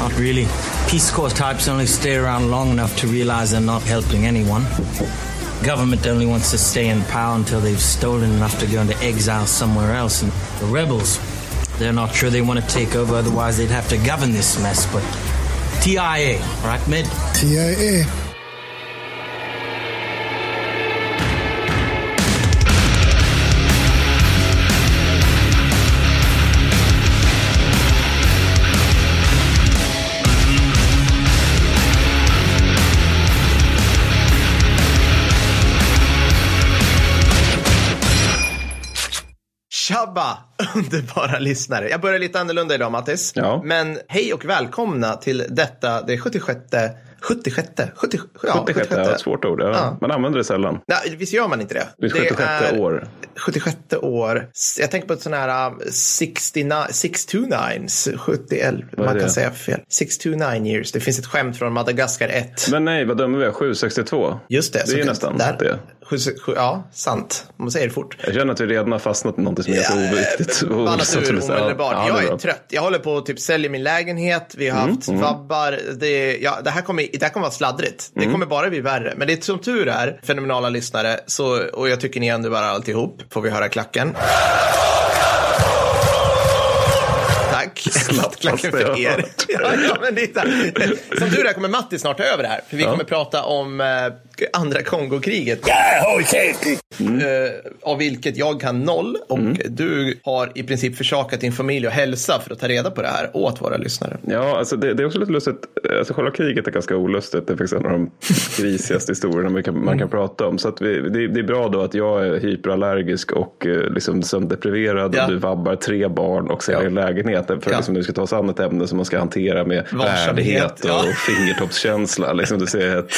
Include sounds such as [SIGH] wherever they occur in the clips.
Not really. Peace Corps types only stay around long enough to realize they're not helping anyone. Government only wants to stay in power until they've stolen enough to go into exile somewhere else. And the rebels, they're not sure they want to take over, otherwise they'd have to govern this mess. But TIA, right, Mid? TIA. Tjabba, [LAUGHS] underbara lyssnare. Jag börjar lite annorlunda idag, Mattis. Ja. Men hej och välkomna till detta, det 76 76 70, ja, 76, ja, svårt ord. Ja. Ja. Man använder det sällan. Nej, visst gör man inte det? Det är 76 år. 76 år. Jag tänker på ett sån här uh, 69, 629s, 70, Vad är man det? kan säga fel. 629 years. Det finns ett skämt från Madagaskar 1. Men nej, vad dömer vi? 762? Just det. Det är ju nästan där. det. Ja, sant. Man säger det fort. Jag känner att vi redan har fastnat i någonting som är ganska oviktigt. Ballat ur omedelbart. Ja, jag är är trött. Jag håller på att typ sälja min lägenhet. Vi har Mm, haft vabbar. Det, ja, det, här kommer, det här kommer vara sladdrigt. Mm. Det kommer bara bli värre. Men det är som tur är, fenomenala lyssnare, så, och jag tycker ni underbara alltihop, får vi höra klacken. Har för er. hört. Ja, ja, men det är så här. Som tur är kommer Matti snart ta över det här. För vi Ja. kommer prata om eh, andra Kongokriget. Eh, av vilket jag kan noll. Och Mm. du har i princip försakat din familj och hälsa för att ta reda på det här åt våra lyssnare. Ja, alltså det, det är också lite lustigt. Alltså själva kriget är ganska olustigt. Det är faktiskt en av de grisigaste historierna man kan, man Mm. kan prata om. Så att vi, det, det är bra då att jag är hyperallergisk och eh, liksom sömndeprimerad. Ja. Och du vabbar tre barn och säljer Ja. en lägenhet. För Ja. Liksom, du ska ta oss an ett ämne som man ska hantera med Varsamhet, värdighet och ja. [LAUGHS] fingertoppskänsla. Liksom, du säger ett,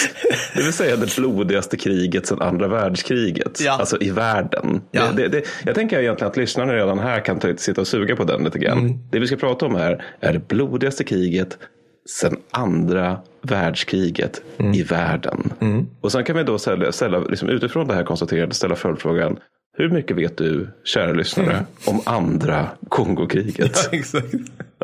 det vill säga det blodigaste kriget sedan andra världskriget. Ja. Alltså i världen. Ja. Det, det, det, jag tänker egentligen att lyssnarna redan här kan ta, sitta och suga på den lite grann. Mm. Det vi ska prata om här är det blodigaste kriget sedan andra världskriget Mm. i världen. Och sen kan vi då ställa, ställa liksom utifrån det här konstaterandet ställa följdfrågan. Hur mycket vet du, kära lyssnare, om andra Kongokriget? [LAUGHS] Exakt.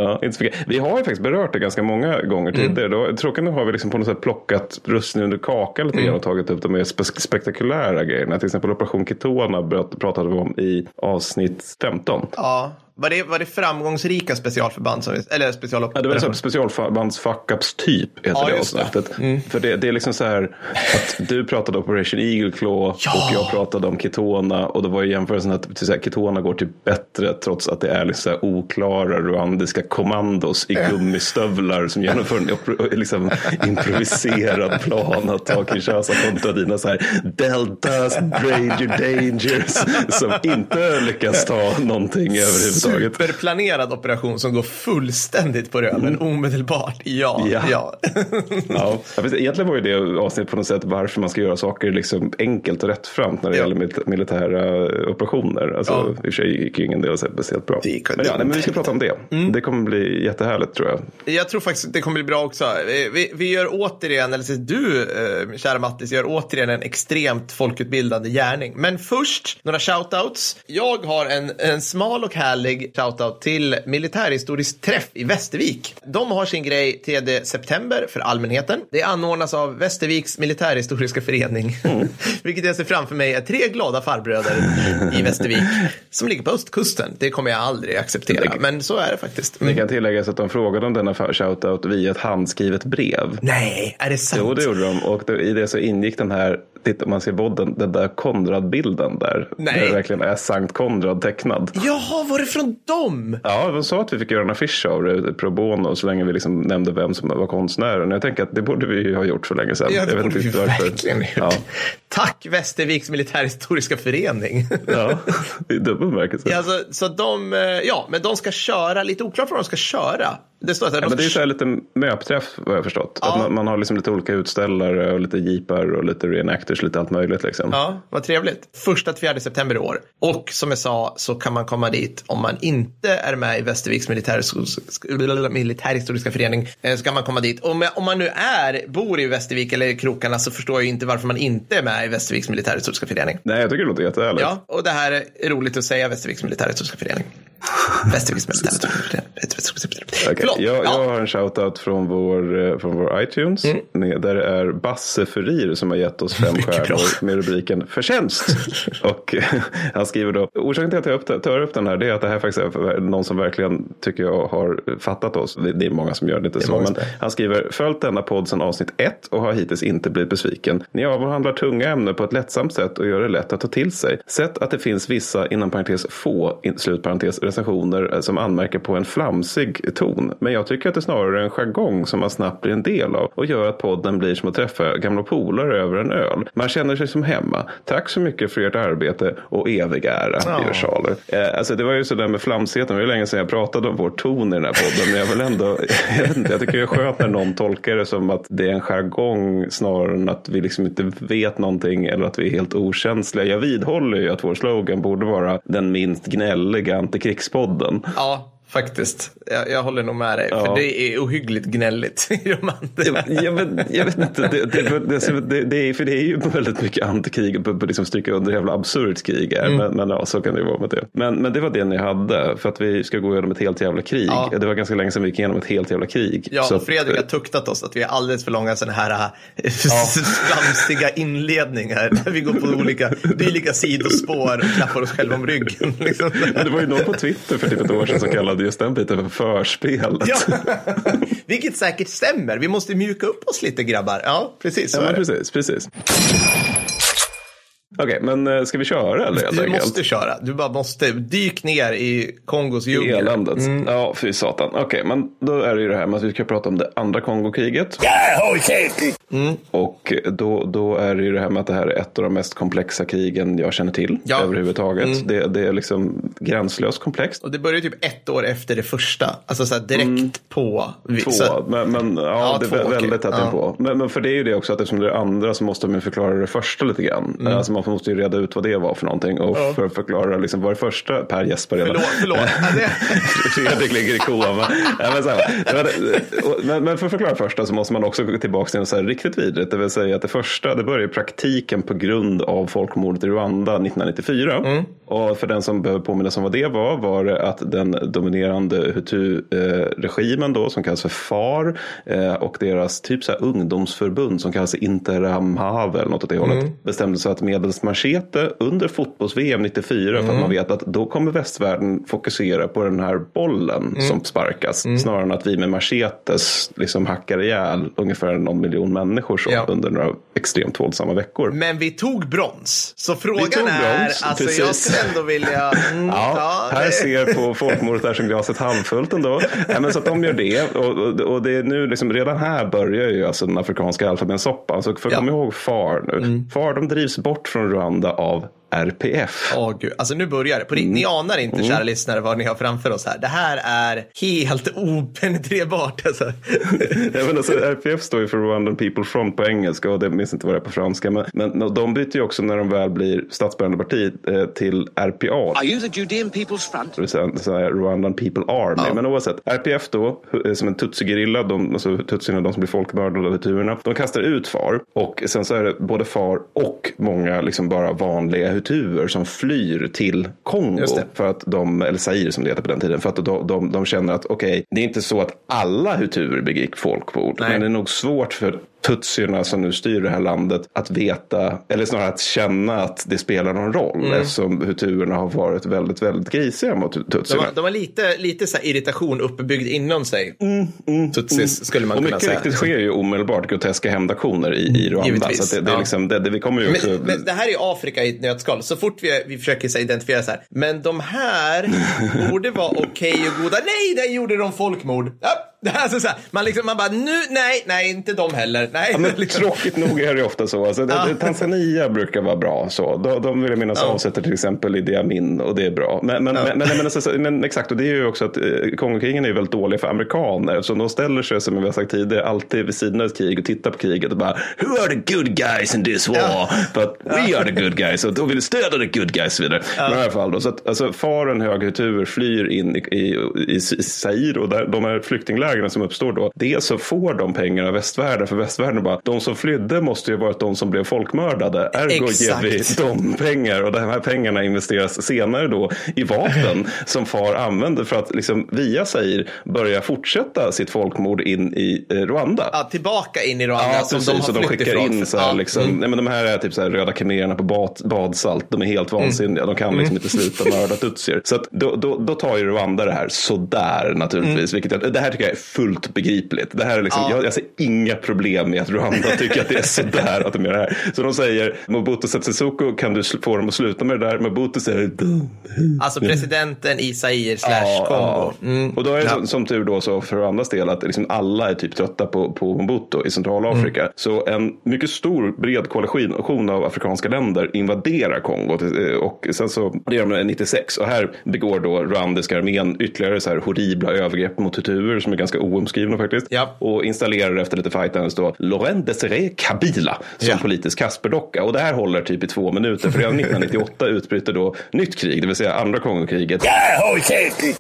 Ja, inte så mycket. Vi har ju faktiskt berört det ganska många gånger Mm. tidigare. Då, tråkigt nog har vi liksom på något sätt plockat russinen under kakan lite Mm. grann och tagit upp de mer spe- spektakulära grejerna. Till exempel Operation Kitona prat- pratade vi om i avsnitt 15. Ja. Var det, var det framgångsrika specialförband? Som, eller Ja, det var specialförbands fuck-ups typ heter Ja, det just det. Mm. avsnittet. För det, det är liksom så här att du pratade Operation Eagle Claw Ja. och jag pratade om Kitona och då var ju jämförelsen att till så här, Kitona går typ bättre trots att det är liksom så här oklara rwandiska kommandos i gummistövlar som genomför en liksom improviserad plan att ta Kinshasa kontra dina så här deltas, Ranger Dangers som inte lyckas ta någonting överhuvudtaget. Superplanerad operation som går fullständigt på röven omedelbart. Ja, ja. Mm. [LAUGHS] Ja. Ja, egentligen var ju det avsnitt på något sätt varför man ska göra saker liksom enkelt och rättframt när det Ja. gäller mil- militära operationer. Alltså, Ja. I och för sig gick ju ingen del speciellt bra. Men, ja, nej, men vi ska prata om det. Det kommer bli jättehärligt tror jag. Jag tror faktiskt att det kommer bli bra också. Vi, vi, gör återigen, eller du, eh, kära Mattis, gör återigen en extremt folkutbildande gärning. Men först, några shoutouts. Jag har en, en smal och härlig shoutout till Militärhistorisk träff i Västervik. De har sin grej 3 september för allmänheten. Det anordnas av Västerviks militärhistoriska förening. [LAUGHS] Vilket jag ser framför mig är tre glada farbröder i Västervik som ligger på östkusten. Det kommer jag aldrig acceptera, men så är det faktiskt. Det kan tilläggas att de frågade om denna shoutout via ett handskrivet brev. Nej, är det sant? Jo, det gjorde de. Och det, i det så ingick den här, titta, man ser bodden, den där Konrad-bilden där. Nej. Där det verkligen är Sankt Konrad tecknad. Jaha, var det från dem? Ja, de sa att vi fick göra en affisch av det pro bono så länge vi liksom nämnde vem som var konstnären. Jag tänker att det borde vi ju ha gjort för länge sedan. Ja, det jag borde vi verkligen gjort. Ja, Tack Västerviks militärhistoriska förening. ja, i dubbel bemärkelse. Ja, alltså, så de, eh, ja, men de ska köra, lite oklart de ska köra. Det står att de Ja, men det är så här lite möpträff vad jag har förstått. Ja. Att man, man har liksom lite olika utställare och lite jeepar och lite reenactors, lite allt möjligt liksom. Ja, vad trevligt. Första till fjärde september i år. Och som jag sa så kan man komma dit om man inte är med i Västerviks militärhistoriska, militärhistoriska förening. eh, Så kan man komma dit. Om, om man nu är, bor i Västervik eller krokarna så förstår jag inte varför man inte är med i Västerviks militärhistoriska förening. Nej, jag tycker det låter jättehärligt. Ja, och det här är roligt att säga Västerviks militärhistoriska förening. Bäst Okay. Jag, jag ja. har en shoutout från vår, eh, från vår iTunes. Mm. Där det är Basse Furir som har gett oss fem stjärnor med rubriken Förtjänst. [LAUGHS] och han skriver då, orsaken till att jag tar upp den här det är att det här faktiskt är någon som verkligen tycker jag har fattat oss. Det är många som gör det inte så. Men han skriver, följt denna podd sedan avsnitt ett och har hittills inte blivit besviken. Ni avhandlar tunga ämnen på ett lättsamt sätt och gör det lätt att ta till sig. Sett att det finns vissa, inom parentes få, slutparentes, recensioner eh, som anmärker på en flamsig ton. Men jag tycker att det snarare är en jargong som man snabbt blir en del av och gör att podden blir som att träffa gamla polare över en öl. Man känner sig som hemma. Tack så mycket för ert arbete och evig ära, ja. Saler. Eh, alltså det var ju sådär med flamsigheten, det var ju länge sedan jag pratade om vår ton i den här podden. Men jag vill ändå, [LAUGHS] jag, vet inte, jag tycker det är skönt när någon tolkar det som att det är en jargong snarare än att vi liksom inte vet någonting eller att vi är helt okänsliga. Jag vidhåller ju att vår slogan borde vara den minst gnälliga antikrigspodden. Ja. Faktiskt. Jag, jag, håller nog med dig. Ja. För det är ohyggligt gnälligt i de andra. Jag, vet, jag vet inte. Det, det, det, det, är, för det är ju väldigt mycket antikrig. Och liksom stryka under hur jävla absurt krig är. Mm. Men, men ja, så kan det vara med det. Men, men det var det ni hade. För att vi ska gå igenom ett helt jävla krig. Ja. Det var ganska länge sedan vi gick igenom ett helt jävla krig. Ja, så Fredrik har tuktat oss att vi är alldeles för långa sådana här ja. [LAUGHS] flamsiga inledningar. Där vi går på olika dylika sidospår och klappar oss själva om ryggen. Liksom. Men det var ju någon på Twitter för typ ett år sedan som kallade just den biten för förspelet. Ja. [LAUGHS] Vilket säkert stämmer. Vi måste mjuka upp oss lite grabbar. Ja, precis. Ja, precis, precis. Okej, okay, men eh, ska vi köra eller? Du enkelt? måste köra. Du bara måste. Dyk ner i Kongos djungel. Eländet. Mm. Ja, fy satan. Okej, okay, men då är det ju det här med att vi ska prata om det andra Kongokriget. Mm. Och då, då är det ju det här med att det här är ett av de mest komplexa krigen jag känner till ja. överhuvudtaget. Mm. Det, det, är liksom gränslöst komplext. Och det börjar typ ett år efter det första. Alltså så direkt mm. på. Två, så... men, men ja, ja, det är två, väldigt tätt okay. på. Men, men, för det är ju det också att eftersom det är andra så måste man förklara det första lite grann. Mm. Alltså man måste ju reda ut vad det var för någonting. Och ja. för att förklara, liksom, var det första Per Jesper redan? Förlåt, förlåt. [LAUGHS] Fredrik ligger i koma. [LAUGHS] Ja, men, här, men, men, för att förklara första så måste man också gå tillbaka till något så här riktigt vidrigt. Det vill säga att det första, det började i praktiken på grund av folkmordet i Rwanda 1994. Mm. Och för den som behöver påminna sig om vad det var, var det att den dominerande Hutu-regimen då, som kallas för FAR, eh, och deras typ så här ungdomsförbund som kallas Interamhave eller något åt det mm. hållet, bestämde sig att medelst machete under fotbolls-VM 94 mm. för att man vet att då kommer västvärlden fokusera på den här bollen mm. som sparkas mm. snarare än att vi med machetes liksom hackar ihjäl ungefär någon miljon människor så ja. under några extremt våldsamma veckor. Men vi tog brons. Så frågan är, brons, alltså precis. jag skulle ändå vilja... [LAUGHS] Mm, ja, ja, här ser på folkmordet där som glaset halvfullt ändå. ja, men så att de gör det och, och, och, det är nu liksom redan här börjar ju alltså den afrikanska alfabetsoppan. Så för ja. komma ihåg FAR nu. Mm. FAR de drivs bort från från Rwanda av RPF. Åh gud, alltså nu börjar det. På mm. Ni anar inte, mm. kära lyssnare, vad ni har framför oss här. Det här är helt openetrerbart. Alltså. [LAUGHS] ja, men alltså, RPF står ju för Rwandan People Front på engelska och det minns inte vad det är på franska. Men, men de byter ju också när de väl blir statsbärande parti eh, till RPA. Are you the Judean People's Front? Det vill säga Rwandan People Army. Ja. Men oavsett, RPF då, eh, som en tutsi-gerilla, de, alltså tutsierna, de som blir folkmördade av hutuerna, de kastar ut FAR och sen så är det både FAR och många liksom bara vanliga hutuer som flyr till Kongo. För att de, eller Zaire som det heter på den tiden. För att de, de, de känner att okej, okay, det är inte så att alla hutuer begick folkmord. Men det är nog svårt för tutsierna som nu styr det här landet att veta, eller snarare att känna att det spelar någon roll mm. eftersom hutuerna har varit väldigt, väldigt grisiga mot tutsierna. De har, de har lite, lite så irritation uppbyggd inom sig. Mm, mm, Tutsis mm. skulle man och kunna säga. Och mycket riktigt sker ju omedelbart groteska hämndaktioner i, i Rwanda. Givetvis. Så det, det, är liksom, det, det, vi kommer ju men, men det här är Afrika i ett nötskal. Så fort vi, vi försöker så identifiera så här, men de här [LAUGHS] borde vara okej okay och goda. Nej, där gjorde de folkmord. Ja, är så här, man, liksom, man bara, nu, nej, nej, inte de heller. Nej, ja, men liksom. Tråkigt nog är det ofta så. Alltså, ja. Tanzania brukar vara bra. Så. De, de vill jag minnas ja. avsätter till exempel Idi Amin och det är bra. Men, men, ja. men, men, men, alltså, men, exakt, och det är ju också att eh, Kongokrigen är väldigt dåliga för amerikaner. Så de ställer sig, som vi har sagt tidigare, alltid vid sidan av ett krig och tittar på kriget och bara Who are the good guys in this war? But we are the good guys. Och då vill stödja the good guys vidare. Men i alla fall då, så att, alltså, faren höghutuer flyr in i, i, i, i Zaire och där, de är flyktingläger lägren som uppstår då. Dels så får de pengar av västvärlden, för västvärlden bara, de som flydde måste ju varit de som blev folkmördade. Ergo Exakt. ger vi dem pengar och de här pengarna investeras senare då i vapen [LAUGHS] som FAR använder för att liksom via Zaire börja fortsätta sitt folkmord in i eh, Rwanda. Ja, tillbaka in i Rwanda Ja, som precis. de har så de skickar ifrån. in så här, Ja, liksom, mm. nej, men de här är typ så här röda khmererna på bad, badsalt. De är helt vansinniga. De kan liksom inte sluta mörda tutsier. [LAUGHS] Så att då, då, då tar ju Rwanda det här sådär naturligtvis. Vilket jag, det här tycker jag är fullt begripligt. Det här är liksom, Ja. jag, jag ser inga problem med att Rwanda [LAUGHS] tycker att det är sådär att de gör det här. Så de säger Mobutu Sese Seko kan du få dem att sluta med det där. Mobutu säger. Alltså presidenten i Zaire slash Kongo. Mm. Och då är det Ja. som, som tur då så för Rwandas del att liksom alla är typ trötta på, på Mobutu i Centralafrika. Mm. Så en mycket stor bred koalition av afrikanska länder invaderar Kongo eh, och sen så det gör de 96 och här begår då rwandiska armén ytterligare så här horribla övergrepp mot hutuer som är ganska oomskrivna faktiskt. Ja. Och installerar efter lite fightandes då Laurent Desiré Kabila som Ja. politisk Kasperdocka och det här håller typ i två minuter för redan [LAUGHS] 1998 utbryter då nytt krig, det vill säga andra Kongokriget.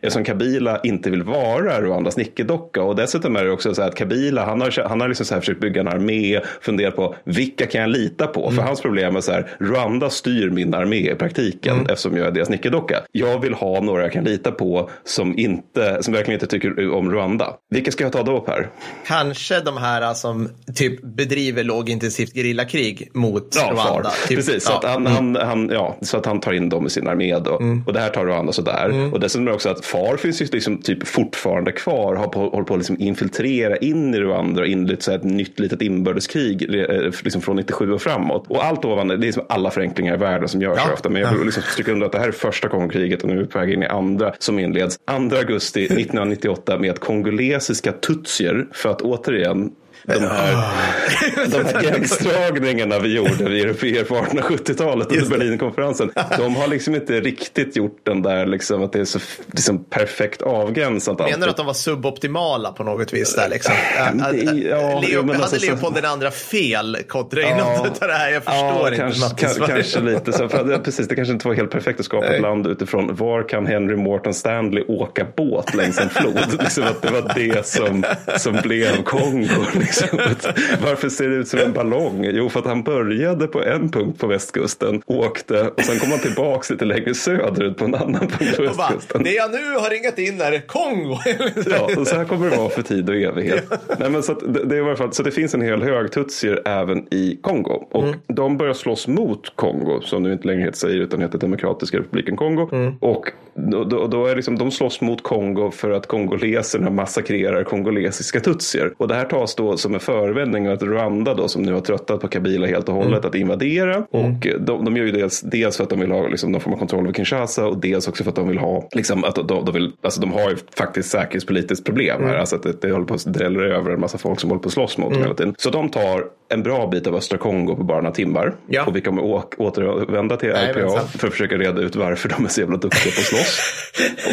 Eftersom Kabila inte vill vara Rwandas nickedocka. Och dessutom är det också så här att Kabila, han har, han har liksom så här försökt bygga en armé, funderat på vilka kan jag lita på? För hans problem är så här, Rwanda styr min armé i praktiken eftersom jag är deras nickedocka. Jag vill ha några jag kan lita på som, inte, som verkligen inte tycker om Rwanda. Vilka ska jag ta då Per? Kanske de här som typ bedriver lågintensivt gerillakrig mot Ja, Rwanda. Typ, Precis, så, ja. att han, han, han, ja, så att han tar in dem i sin armé då. Och det här tar Rwanda sådär. Och dessutom är det också att FAR finns ju liksom typ fortfarande kvar, har på, håller på att liksom infiltrera in i Rwanda och inlett så ett nytt litet inbördeskrig eh, liksom från 97 och framåt. Och allt ovan, det är liksom alla förenklingar i världen som görs Ja. ofta. Men jag vill liksom stryka under att det här är första Kongokriget och nu är vi på väg in i andra som inleds 2 augusti [LAUGHS] 1998 med att kinesiska tutsier, för att återigen de här, [LAUGHS] de här gränsdragningarna vi gjorde, vi europeer på 1870-talet under. Berlinkonferensen. De har liksom inte riktigt gjort den där, liksom, att det är så liksom, perfekt avgränsat. Menar du att de var suboptimala på något vis där liksom? [LAUGHS] det- ja, Leo, men hade alltså, så- Leopold den andra fel kontra i något av det här? Jag förstår ja, inte. kanske, Mattis, kan, vad- kanske lite så. För, ja, precis, det kanske inte var helt perfekt att skapa ett land utifrån var kan Henry Morton Stanley åka båt längs en flod. [LAUGHS] liksom att det var det som, som blev Kongo. Liksom. [LAUGHS] Varför ser det ut som en ballong? Jo, för att han började på en punkt på västkusten, åkte och sen kom han tillbaks lite längre söderut på en annan punkt på västkusten. det jag nu har ringat in är Kongo. [LAUGHS] Ja, och så här kommer det vara för tid och evighet. Nej, men så, det, det är i fall, så det finns en hel hög tutsier även i Kongo. Och Mm. de börjar slåss mot Kongo, som nu inte längre heter Zaire utan heter Demokratiska republiken Kongo. Mm. Och då, då, då är liksom, de slåss mot Kongo för att kongoleserna massakrerar kongolesiska tutsier. Och det här tas då som en förevändning att Rwanda då, som nu har tröttat på Kabila helt och hållet, Mm. att invadera. Och de, de gör ju dels, dels för att de vill ha liksom, någon form av kontroll över Kinshasa och dels också för att de vill ha, liksom, att de, de, vill, alltså, de har ju faktiskt säkerhetspolitiskt problem här. Alltså att det, det håller på att drälla över en massa folk som håller på att slåss mot dem hela tiden. Så de tar en bra bit av östra Kongo på bara några timmar. Ja. Och vi kommer återvända till RPA för att försöka reda ut varför de är så jävla duktiga på att slåss.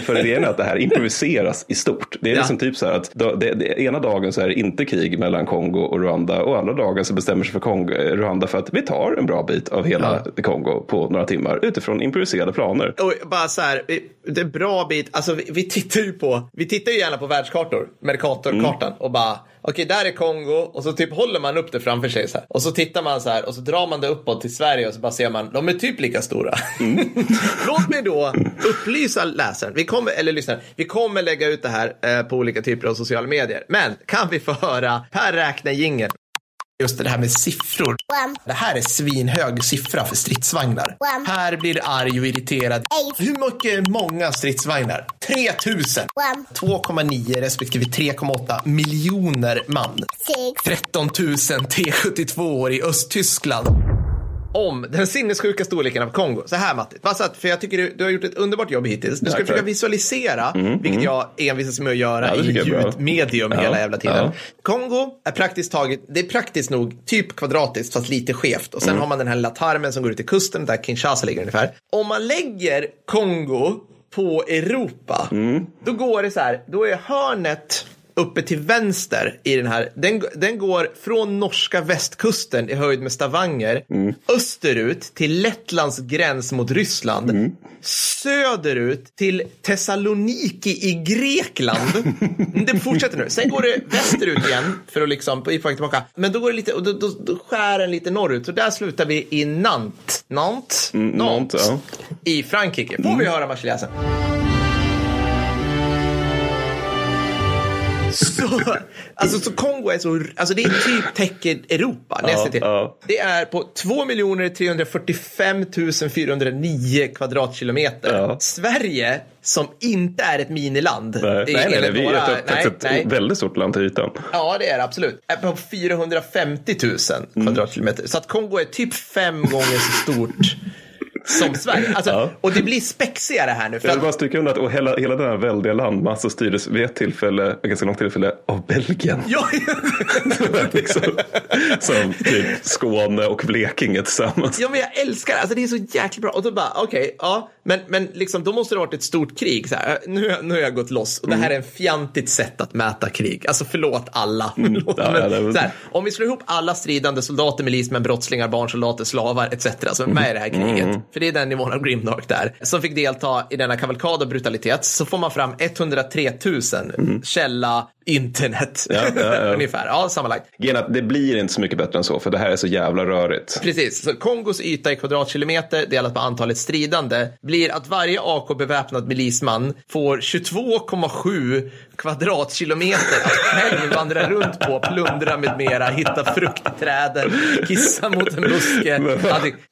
[LAUGHS] för idén är att det här improviseras i stort. Det är Ja. liksom typ så här att det, det, ena dagen så är det inte krig mellan Kongo och Rwanda. Och andra dagen så bestämmer sig för Kongo, eh, Rwanda för att vi tar en bra bit av hela Kongo på några timmar utifrån improviserade planer. Och bara så här, det är bra bit, alltså vi, vi tittar ju på, vi tittar ju gärna på världskartor, Mercator-kartan och bara, okej där är Kongo och så typ håller man upp det framför sig så här. Och så tittar man så här och så drar man det uppåt till Sverige och så bara ser man, de är typ lika stora. [LAUGHS] Låt mig då upplysa läsaren, vi kommer, eller lyssnaren, vi kommer lägga ut det här eh, på olika typer av sociala medier. Men kan vi få höra Per räkna jingeln? Just det här med siffror. Det här är svinhög siffra för stridsvagnar. Här blir arg och irriterad. Hur mycket många stridsvagnar? 3000. 2,9 respektive 3,8 miljoner man. 13 000 T72 i Östtyskland. Om den sinnessjuka storleken av Kongo. Så här Matti, för jag tycker du, du har gjort ett underbart jobb hittills. Du ska Tack, försöka visualisera, vilket jag envisas med att göra Ja, i ljudmedium Ja, hela jävla tiden. ja. Kongo är praktiskt taget, det är praktiskt nog typ kvadratiskt fast lite skevt. Och sen Mm. har man den här lilla tarmen som går ut till kusten där Kinshasa ligger ungefär. Om man lägger Kongo på Europa, Mm. då går det så här, då är hörnet uppe till vänster i den här, den, den går från norska västkusten i höjd med Stavanger, österut till Lettlands gräns mot Ryssland, söderut till Thessaloniki i Grekland. [LAUGHS] det fortsätter nu. Sen går det västerut igen för att liksom, på väg tillbaka. Men då går det lite, och då, då, då skär den lite norrut. Så där slutar vi i Nantes. Nantes? Nantes, ja. I Frankrike. Får vi höra marseljäsen. Så, alltså, så Kongo är så, alltså det är typ täcker Europa nästan till. Det är på 2 345 409 kvadratkilometer. Sverige, som inte är ett miniland. Nej, nej, nej, enligt vi är ett, nej, ett nej. väldigt stort land till ytan. Ja, det är det absolut. Är på 450 000 Mm. kvadratkilometer. Så att Kongo är typ fem gånger så stort som Sverige. Alltså, Ja. Och det blir spexigare här nu. För Jag vill bara stryka under att och hela, hela den här väldiga landmassa styrdes vid ett tillfälle, ett ganska långt tillfälle, av Belgien. ja, [LAUGHS] liksom, som typ Skåne och Blekinge tillsammans. Ja, men jag älskar det. Alltså, det är så jäkla bra. Och då bara, okej, ja, men, men liksom, då måste det ha varit ett stort krig. Så här, nu, nu har jag gått loss och det här är en fjantigt sätt att mäta krig. Alltså förlåt alla. Förlåt, det är väl- så här, om vi slår ihop alla stridande soldater, milismän, brottslingar, barnsoldater, slavar etc. som är med i det här kriget. För det är den nivån av Grimdark där. Som fick delta i denna kavalkad av brutalitet. Så får man fram 103 000. Källa, internet. Ja, ja, ja. [LAUGHS] Ungefär. Ja, sammanlagt. Att det blir inte så mycket bättre än så, för det här är så jävla rörigt. Precis, så Kongos yta i kvadratkilometer delat på antalet stridande blir att varje AK beväpnad milisman får 22,7 kvadratkilometer att själv vandra runt på, plundra med mera, hitta fruktträden, kissa mot en buske.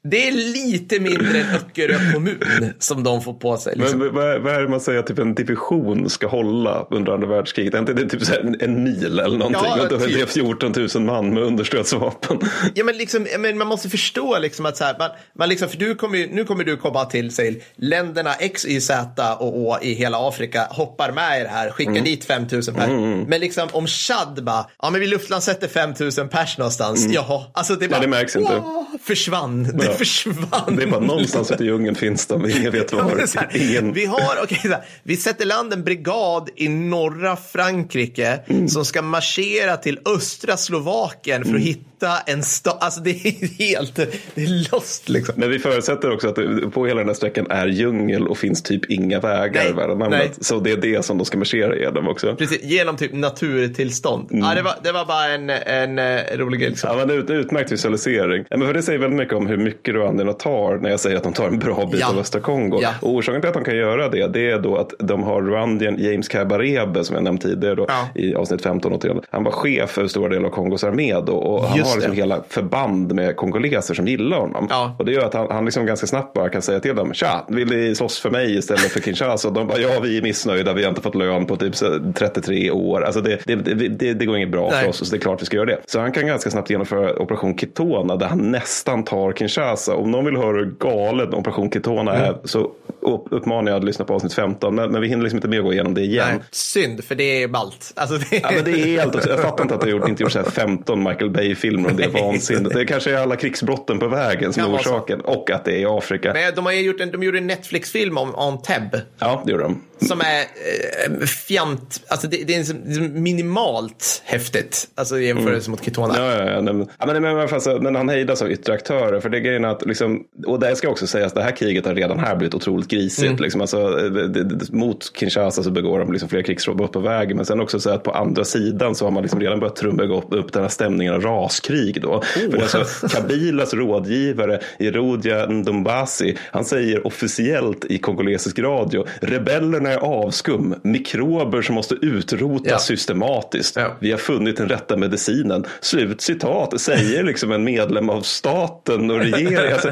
Det är lite mindre än Öckerö kommun som de får på sig. Liksom. Men vad, vad är det man säger att typ en division ska hålla under andra världskriget? Är inte det typ en, en mil eller någonting? Ja, är typ. det 14 000 man med understödsvapen. Ja, men, liksom, men man måste förstå liksom att så här, man, man liksom, för du kommer, nu kommer du komma till sig länderna X, Y, Z och Å i hela Afrika hoppar med i det här, skickar dit 5 000 pers. Men liksom om Chad bara, ja men vi luftlandsätter 5 000 pers någonstans, jaha, alltså det bara, det märks inte. Försvann, det Ja. försvann. Det är bara någonstans ute i djungeln finns de, ingen vet [LAUGHS] Ja, var. så här, Ingen... Vi har, okej, så här, vi sätter land en brigad i norra Frankrike Mm. som ska marschera till östra Slovakien Mm. för att hitta en stad. Alltså det är [LAUGHS] helt, det är lost liksom. Men vi förutsätter också att det, på hela den här sträckan är djungel och finns typ inga vägar Nej, värda nej. namnet. Så det är det som de ska marschera igenom också. Precis, genom typ naturtillstånd. Ja, det, var, det var bara en, en, eh, rolig grej. Liksom. Ja, men ut, utmärkt visualisering. Ja, men för det säger väldigt mycket om hur mycket rwanderna tar när jag säger att de tar en bra bit Ja. av östra Kongo. Ja. Och orsaken till att de kan göra det, det är då att de har rwandien James Kabarebe som jag nämnt tidigare då, Ja. i avsnitt 15 återigen. Han var chef för stora delar av Kongos armé då, och han Just har liksom det. hela förband med kongoleser som gillar honom. Ja. Och det gör att han, han liksom ganska snabbt bara kan säga till dem, tja, vill ni slåss för mig istället för Kinshasa? Och de bara, ja vi är missnöjda, vi har inte fått lön på typ 33 år. Alltså det, det, det, det, går inget bra Nej. för oss, så det är klart vi ska göra det. Så han kan ganska snabbt genomföra Operation Kitona där han nästan tar Kinshasa. Om någon vill höra hur galen Operation Kitona Mm. är så upp- uppmanar jag att lyssna på avsnitt 15. Men, men vi hinner liksom inte med att gå igenom det igen. Nej, synd, för det är ballt. Alltså, det, Ja, men det är helt, jag fattar inte att det gjort, inte gjort så här 15 Michael Bay-filmer om det är vansinnigt. Det kanske är alla krigsbrotten på vägen som är orsaken. Och att det är i Afrika. Men de, har gjort en, de gjorde en Netflix-film om, om Teb. Ja, det gjorde de. Som är eh, fjant, alltså det, det är liksom- är minimalt häftigt. Alltså i jämförelse mot Kitona. Ja, ja, ja, nej, men, men, men, men, han hejdas av yttre aktörer. För det är grejen att, liksom, och det ska också sägas, det här kriget har redan här blivit otroligt grisigt. Liksom, alltså, det, det, det, mot Kinshasa så begår de liksom flera krigsbrott på vägen. Men sen också så att på andra sidan så har man liksom redan börjat trumma upp, upp den här stämningen av raskrig. Då. För det är alltså, Kabilas rådgivare Irodia Ndombasi, han säger officiellt i kongolesisk radio, rebellerna avskum, mikrober som måste utrotas Ja. systematiskt. Ja. Vi har funnit den rätta medicinen. Slut citat, säger liksom en medlem av staten och regeringen. Alltså,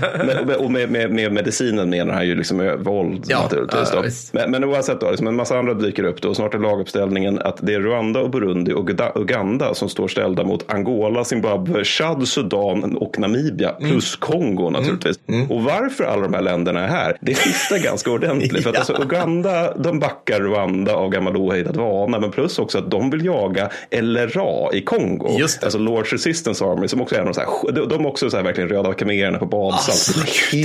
med, och med, med, med medicinen menar han ju liksom eh, våld Ja, naturligtvis. men, men oavsett då, liksom en massa andra dyker upp då. Och snart är laguppställningen att det är Rwanda och Burundi och Uga- Uganda som står ställda mot Angola, Zimbabwe, Chad, Sudan och Namibia plus Kongo naturligtvis. Och varför alla de här länderna är här, det skiftar ganska ordentligt. För att [LAUGHS] alltså, Uganda, de backar Rwanda av gammal ohejdad vana, men plus också att de vill jaga LRA i Kongo. Just det. Alltså Lords Resistance Army, som också är någon så här, de de är också så här verkligen röda khmererna på badsalt. Alltså, De är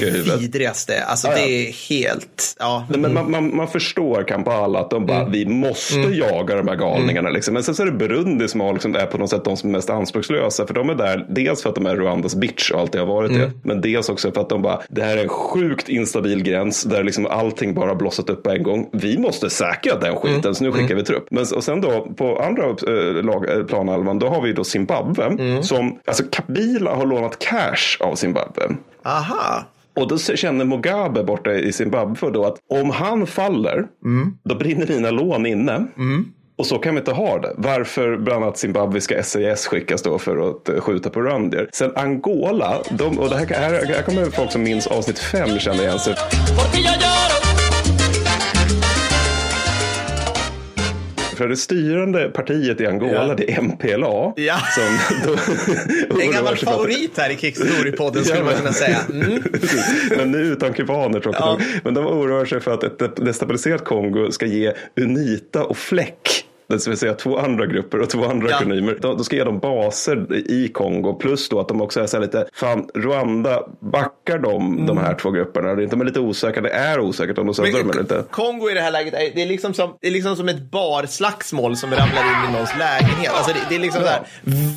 det är huvudet. vidrigaste. Alltså Ja, ja. det är helt, ja. Nej, men man, man, man förstår Kampala att de bara, Mm. vi måste jaga de här galningarna. Liksom. Men sen så är det Burundi som har, liksom, är på något sätt de som är mest anspråkslösa. För de är där, dels för att de är Rwandas bitch och alltid har varit Mm. det. Men dels också för att de bara, det här är en sjukt instabil gräns där liksom allting bara blossat upp på en gång. Vi måste säkra den skiten, Mm. så nu skickar vi trupp. Men, och sen då på andra äh, lag, planhalvan, då har vi då Zimbabwe. Mm. Som, alltså Kabila har lånat cash av Zimbabwe. Aha. Och då känner Mugabe borta i Zimbabwe då att om han faller, då brinner dina lån inne. Och så kan vi inte ha det. Varför bland annat zimbabwiska SAS skickas då för att eh, skjuta på rwandier. Sen Angola, de, och det här, här, här kommer folk som minns avsnitt fem känner igen sig. För det styrande partiet i Angola, Ja. det är MPLA. Ja. Som då, [LAUGHS] en gammal favorit här i Kickstory-podden skulle Ja, man kunna säga. [LAUGHS] Mm. Men nu utan kubaner tråkigt Ja. nog. Men de oroar sig för att ett destabiliserat Kongo ska ge Unita och Fläck det vill säga två andra grupper och två andra Ja. kanymer. De, de ska ge dem baser i Kongo. Plus då att de också är så här lite, fan Rwanda, backar de de här två grupperna? eller inte? De är lite osäkra, det är osäkert om de stöder dem eller inte. Kongo i det här läget, är, det är liksom som, det är liksom som ett barslagsmål som ramlar in i någons lägenhet. Alltså det, det är liksom så här,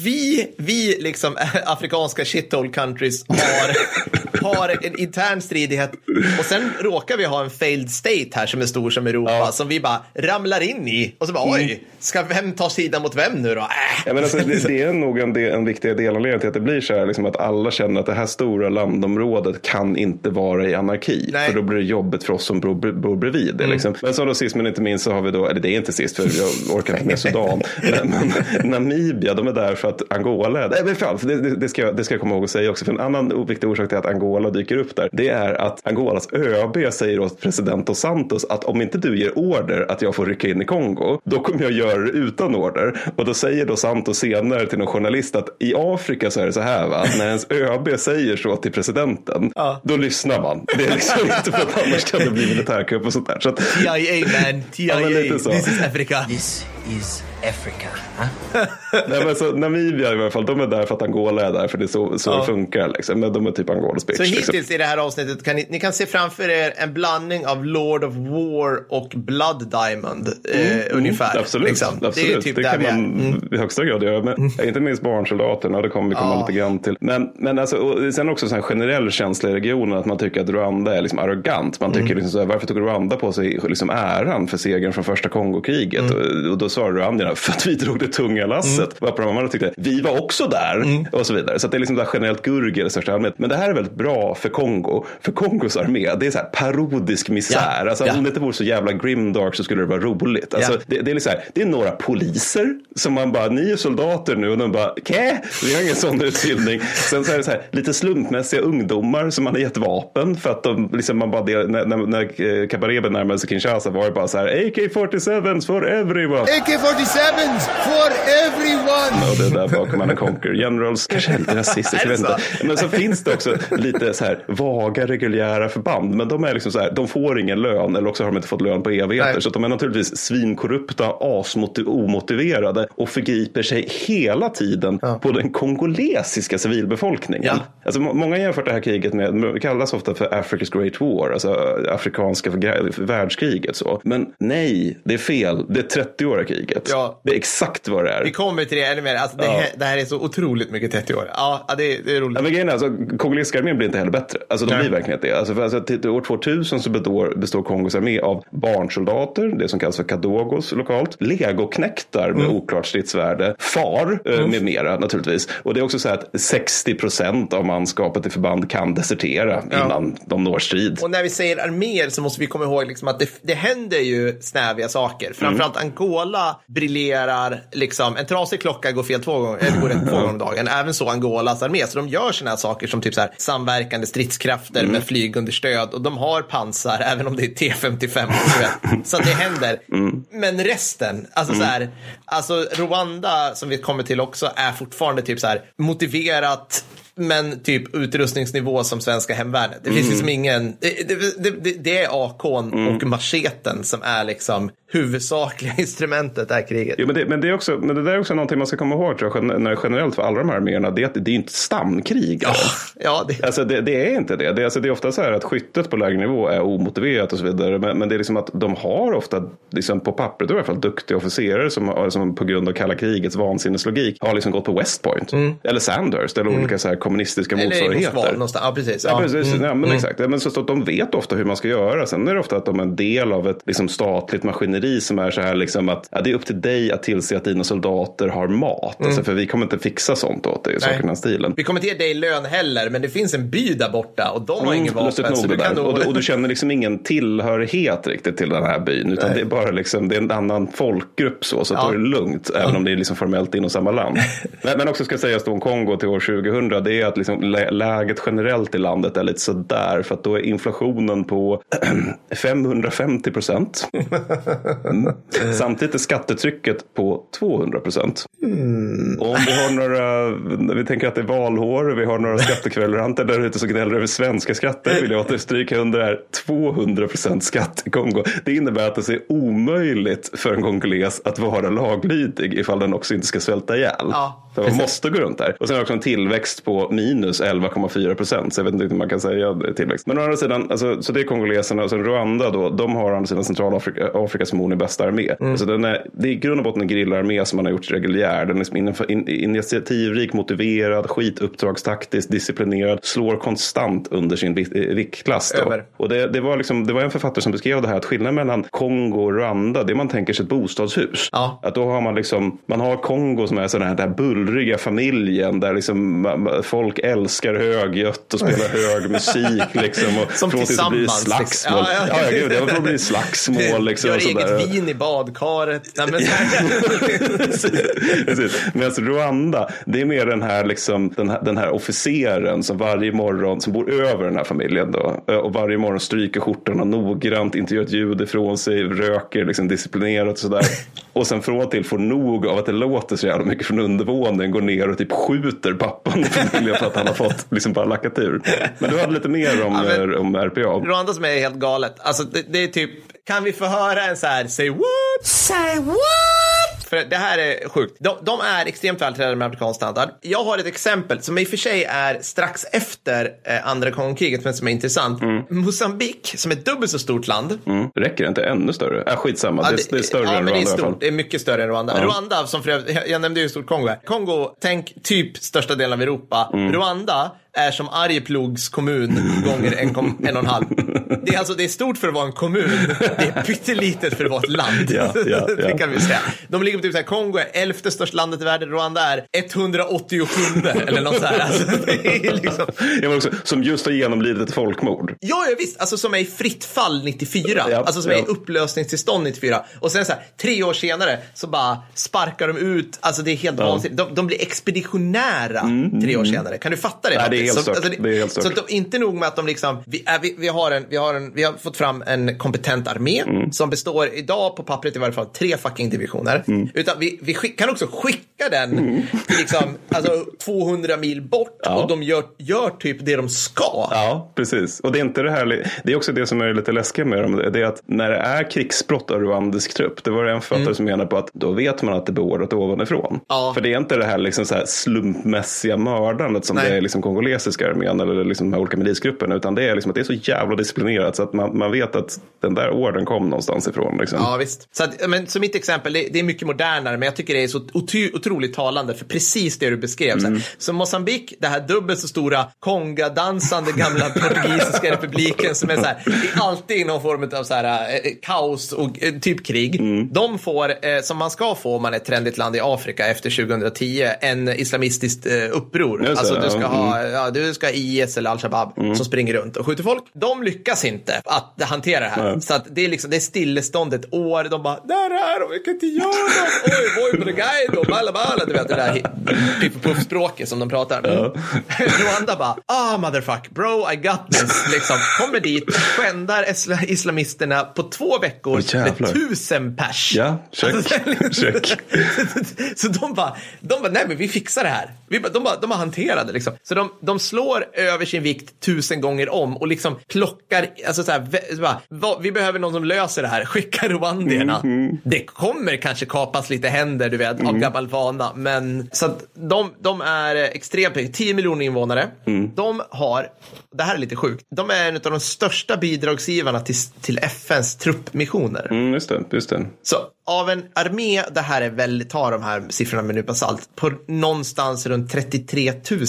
vi, vi liksom [LAUGHS] afrikanska shithole countries har, har en intern stridighet och sen råkar vi ha en failed state här som är stor som Europa som vi bara ramlar in i och så bara oj, ska vem ta sida mot vem nu då? Äh. Ja, men alltså, det, det är nog en, del, en viktig delanledning till att det blir så här, liksom att alla känner att det här stora landområdet kan inte vara i anarki. Nej. För då blir det jobbigt för oss som bor, bor bredvid. det, Liksom. Men så då sist men inte minst så har vi då, eller det är inte sist för jag orkar inte med Sudan. men, [LAUGHS] men Namibia, de är där för att Angola. Nej, fan, för det, det, det, ska jag, det ska jag komma ihåg att säga också. För en annan viktig orsak till att Angola dyker upp där, det är att Angolas ÖB säger åt president Dos Santos att om inte du ger order att jag får rycka in i Kongo, då kommer jag göra det utan order. Och då säger Dos Santos senare till någon journalist att i Afrika så är det så här, va? att när ens ÖB säger så till presidenten, då lyssnar man. Det är liksom [LAUGHS] inte för att annars kan det bli militärkupp och sånt där. Så att, TIA man, TIA, [LAUGHS] Ja, så. this is Africa. This is Africa. Huh? [LAUGHS] nej, men så, Namibia i alla fall, de är där för att Angola är där, för det är så, så det funkar. Liksom. Men de är typ Angolas bitch. Så liksom. hittills i det här avsnittet kan ni, ni kan se framför er en blandning av Lord of War och Blood Diamond eh, ungefär. Absolut, liksom. absolut. Det typ det där kan man Mm. i högsta grad göra. Men, Inte minst barnsoldaterna, det kommer vi komma lite grann till. Men, men alltså, sen också så här generell känsla i regionen att man tycker att Rwanda är liksom arrogant. Man tycker Mm. liksom så här, varför tog Rwanda på sig liksom äran för segern från första Kongokriget? Mm. Och, och då sa rwandierna, [LAUGHS] för att vi drog det tunga lasset. De andra tyckte, vi var också där. Mm. Och så vidare. Så det är liksom det här generellt gurgel i största allmänhet. Men det här är väldigt bra för Kongo. För Kongos armé, det är så här parodisk misär. Ja, Alltså, ja. Om det inte vore så jävla grimdark så skulle det vara roligt. Alltså, Ja. det, det, är liksom så här, det är några poliser som man bara, ni är soldater nu och de bara, kä? Vi har ingen sån utbildning. Sen så är det så här, lite slumpmässiga ungdomar som man har gett vapen för att de, liksom man bara, när, när, när eh, Kabarebe närmade sig Kinshasa var det bara så här, AK-47 for everyone. AK-47 for everyone! Och det där bakom man Conquer Generals, kanske är lite rasistiskt, jag vet inte. Men så finns det också lite så här vaga reguljära förband, men de är liksom så här, de får ingen lön eller också har de inte fått lön på evigheter. Nej. Så att de är naturligtvis svinkorrupta, asomotiverade och förgriper sig hela tiden på den kongolesiska civilbefolkningen. Ja. Alltså, må- många har jämfört det här kriget med, det kallas ofta för Africa's Great War, alltså afrikanska världskriget. Så. Men nej, det är fel. Det är 30-åriga kriget. Ja. Det är exakt vad det är. Vi kommer till det ännu mer. Alltså, det, Ja. här, det här är så otroligt mycket 30 år. Ja, ja det, är- det är roligt. Ja, men grejen är, alltså, kongolesiska armén blir inte heller bättre. Alltså, de Nej. blir verkligen det. Alltså, för, alltså, till år 2000 så består, består Kongos armé av barnsoldater, det som kallas för kadogos lokalt, legoknektar med oklart stridsvärde, far eh, med mera naturligtvis. Och det är också så att 60 procent av manskapet i förband kan desertera innan de når strid. Och när vi säger arméer så måste vi komma ihåg liksom att det, det händer ju snäviga saker. Framförallt Angola briljerar, liksom, en trasig klocka går fel två gånger, eller går rätt två gånger om dagen. Även så Angolas armé. Så de gör sådana här saker som typ så här, samverkande stridskrafter med flygunderstöd och de har pansar även om det är T55. du vet. Så det händer. Men resten, alltså så här, alltså Rwanda som vi kommer till också är fortfarande typ så här motiverat men typ utrustningsnivå som svenska hemvärnet. Det finns liksom ingen, det, det, det, det är AKn och macheten som är liksom huvudsakliga [LAUGHS] instrumentet är kriget. Jo, men, det, men, det är också, men det där är också någonting man ska komma ihåg tror jag, när generellt för alla de här arméerna. Det, är att det är inte stamkrig. Ja, ja det, Alltså det, det är inte det. Det är, alltså det är ofta så här att skyttet på lägre nivå är omotiverat och så vidare. Men, men det är liksom att de har ofta, liksom på pappret i alla fall, duktiga officerare som, som på grund av kalla krigets vansinneslogik har liksom gått på West Point. Eller Sandhurst eller olika så här kommunistiska eller i Moskva motsvarigheter. Ja, precis. Ja, precis. Mm. Ja, men exakt. Ja, men så, att de vet ofta hur man ska göra. Sen är det ofta att de är en del av ett liksom, statligt maskineri som är så här liksom att ja, det är upp till dig att tillse att dina soldater har mat. Alltså, för vi kommer inte fixa sånt åt dig. Saker i den stilen. Vi kommer inte ge dig lön heller, men det finns en by där borta och de har ingen Mm, lustigt vapen. Så du kan nog... och, du, och du känner liksom ingen tillhörighet riktigt till den här byn. Utan det är bara liksom, det är en annan folkgrupp så. Så Ja. ta det lugnt. Även om det är liksom formellt inom samma land. [LAUGHS] men, men också ska sägas då om Kongo till år 2000. Det är att liksom lä- läget generellt i landet är lite sådär. För att då är inflationen på [CLEARS THROAT] 550 procent. Mm. [LAUGHS] Samtidigt är skattetrycket på 200 procent. Och om vi har några, vi tänker att det är valår och vi har några skattekverulanter där ute som gnäller över svenska skatter vill jag återstryka under det här 200 procent skatt i Kongo. Det innebär att det är omöjligt för en kongoles att vara laglydig ifall den också inte ska svälta ihjäl. Ja, så man måste gå runt där. Och sen är det också en tillväxt på minus 11,4 procent. Så jag vet inte hur man kan säga det tillväxt. Men å andra sidan, alltså, så det är kongoleserna och sen Rwanda då. De har å andra sidan Centralafrika Afrikas förmodligen bästa armé. Alltså, den är, det är i grund och botten en gerillaarmé som man har gjort reguljär. Den är liksom in, in, initiativrik, motiverad, skituppdragstaktisk, disciplinerad. Slår konstant under sin eh, viktklass. Och det, det, var liksom, det var en författare som beskrev det här. Att skillnaden mellan Kongo och Rwanda. Det man tänker sig ett bostadshus. Ja. Att då har man liksom, man har Kongo som är sån här, den här bullriga familjen där liksom folk älskar högljutt och spelar [LAUGHS] hög musik liksom. Och Som från till så blir tillsammans, liksom. slagsmål. Ja, Ja, ja. ja, gud, det får bli slagsmål liksom. Gör eget vin i badkaret. [LAUGHS] Nej, men, Precis. Medan Rwanda, det är mer den här, liksom, den, här, den här officeren som varje morgon, som bor över den här familjen då, och varje morgon stryker skjortorna noggrant, inte gör ett ljud ifrån sig, röker liksom disciplinerat och sådär. [LAUGHS] Och sen från och till får nog av att det låter så jävla mycket från undervåningen, går ner och typ skjuter pappan i familjen för att han har fått liksom bara lackat ur. Men du hade lite mer om, Ja, men- eh, om RPA. Rwanda som är helt galet. Alltså det, det är typ, kan vi få höra en så här, say what? Say what? För det här är sjukt. De, de är extremt vältränade med amerikansk standard. Jag har ett exempel som i och för sig är strax efter eh, andra konungakriget, men som är intressant. Mosambik, som är ett dubbelt så stort land. Mm. Räcker det inte ännu större? Äh, skitsamma, Ja, det, det är större ja, än Rwanda det är stort. Det är mycket större än Rwanda. Rwanda, som för jag- jag nämnde ju stort Kongo är. Kongo, tänk typ största delen av Europa. Mm. Rwanda är som Arjeplogs kommun gånger en, kom, en och en halv. Det är, alltså, det är stort för att vara en kommun. Det är pyttelitet för att vara ett land. Ja, ja, [LAUGHS] det ja. kan vi säga. De ligger på typ så här, Kongo är elfte största landet i världen. Rwanda är 187 eller något så här. Alltså, det är liksom... [LAUGHS] Ja, men också, som just har genomlidit ett folkmord. Ja, ja visst. Alltså som är i fritt fall 94. Ja, alltså som är i upplösningstillstånd 94. Och sen så här, tre år senare så bara sparkar de ut. Alltså det är helt vansinnigt. De, de blir expeditionära tre år senare. Kan du fatta det? Mm, Nej, det? Helt så, stört. Det är helt stört. Så att de, inte nog med att de liksom, vi, är, vi, vi, har en, vi, har en, vi har fått fram en kompetent armé Mm. som består idag på pappret i varje fall tre fucking divisioner. Mm. Utan vi, vi skick, kan också skicka den liksom, alltså 200 mil bort Ja. och de gör, gör typ det de ska. Ja, precis. Och det är inte det här. Det är också det som är lite läskigt med dem. Det är att när det är krigsbrott av rwandisk trupp. Det var det en författare som menar på att då vet man att det är beordrat ovanifrån. Mm. Ja. För det är inte det här, liksom så här slumpmässiga mördandet som Nej. det är liksom kongolesiska armén eller liksom de här olika milisgrupperna. Utan det är liksom att det är så jävla disciplinerat så att man, man vet att den där orden kom någonstans ifrån. Liksom. Ja, visst. Så, att, men, så mitt exempel, det, det är mycket modernare, men jag tycker det är så otroligt talande för precis det du beskrev. Så, här. så Mosambik, det här dubbelt så stora konga-dansande gamla [LAUGHS] portugisiska republiken som är så här, det är alltid någon form av så här, eh, kaos och eh, typ krig. De får, eh, som man ska få om man är ett trendigt land i Afrika efter 2010, en islamistiskt eh, uppror. Alltså du ska ha, ja, du ska IS eller Al-Shabaab som springer runt och skjuter folk. De lyckas inte att hantera det här. Nej. Så att det är liksom, det är stillestånd ett år. De bara, där är de, vi kan inte göra något. [LAUGHS] Oj, voi och balla balla. Du vet det där piff och puff-språket som de pratar. [LAUGHS] Rwanda bara, ah motherfuck, bro I got this. Liksom, kommer dit, skändar isla- islamisterna på två veckor jävlar. med tusen pers. Ja, check. Alltså, liksom- check. [LAUGHS] så de bara, de bara, nej men vi fixar det här. Vi bara, de, bara, de har hanterat det liksom. Så de, de slår över sin vikt tusen gånger om och liksom plockar, alltså så här, vi behöver någon som löser det här, [LAUGHS] skicka rwandierna. Det kommer kanske kapas lite händer, du vet, av gammal vana, men så att de, de är extremt, 10 miljoner invånare. De har, det här är lite sjukt, de är en av de största bidragsgivarna till, till FNs truppmissioner. Mm, just det, just det. Så av en armé, det här är väldigt, ta de här siffrorna med en nypa salt, på någonstans runt 33 000,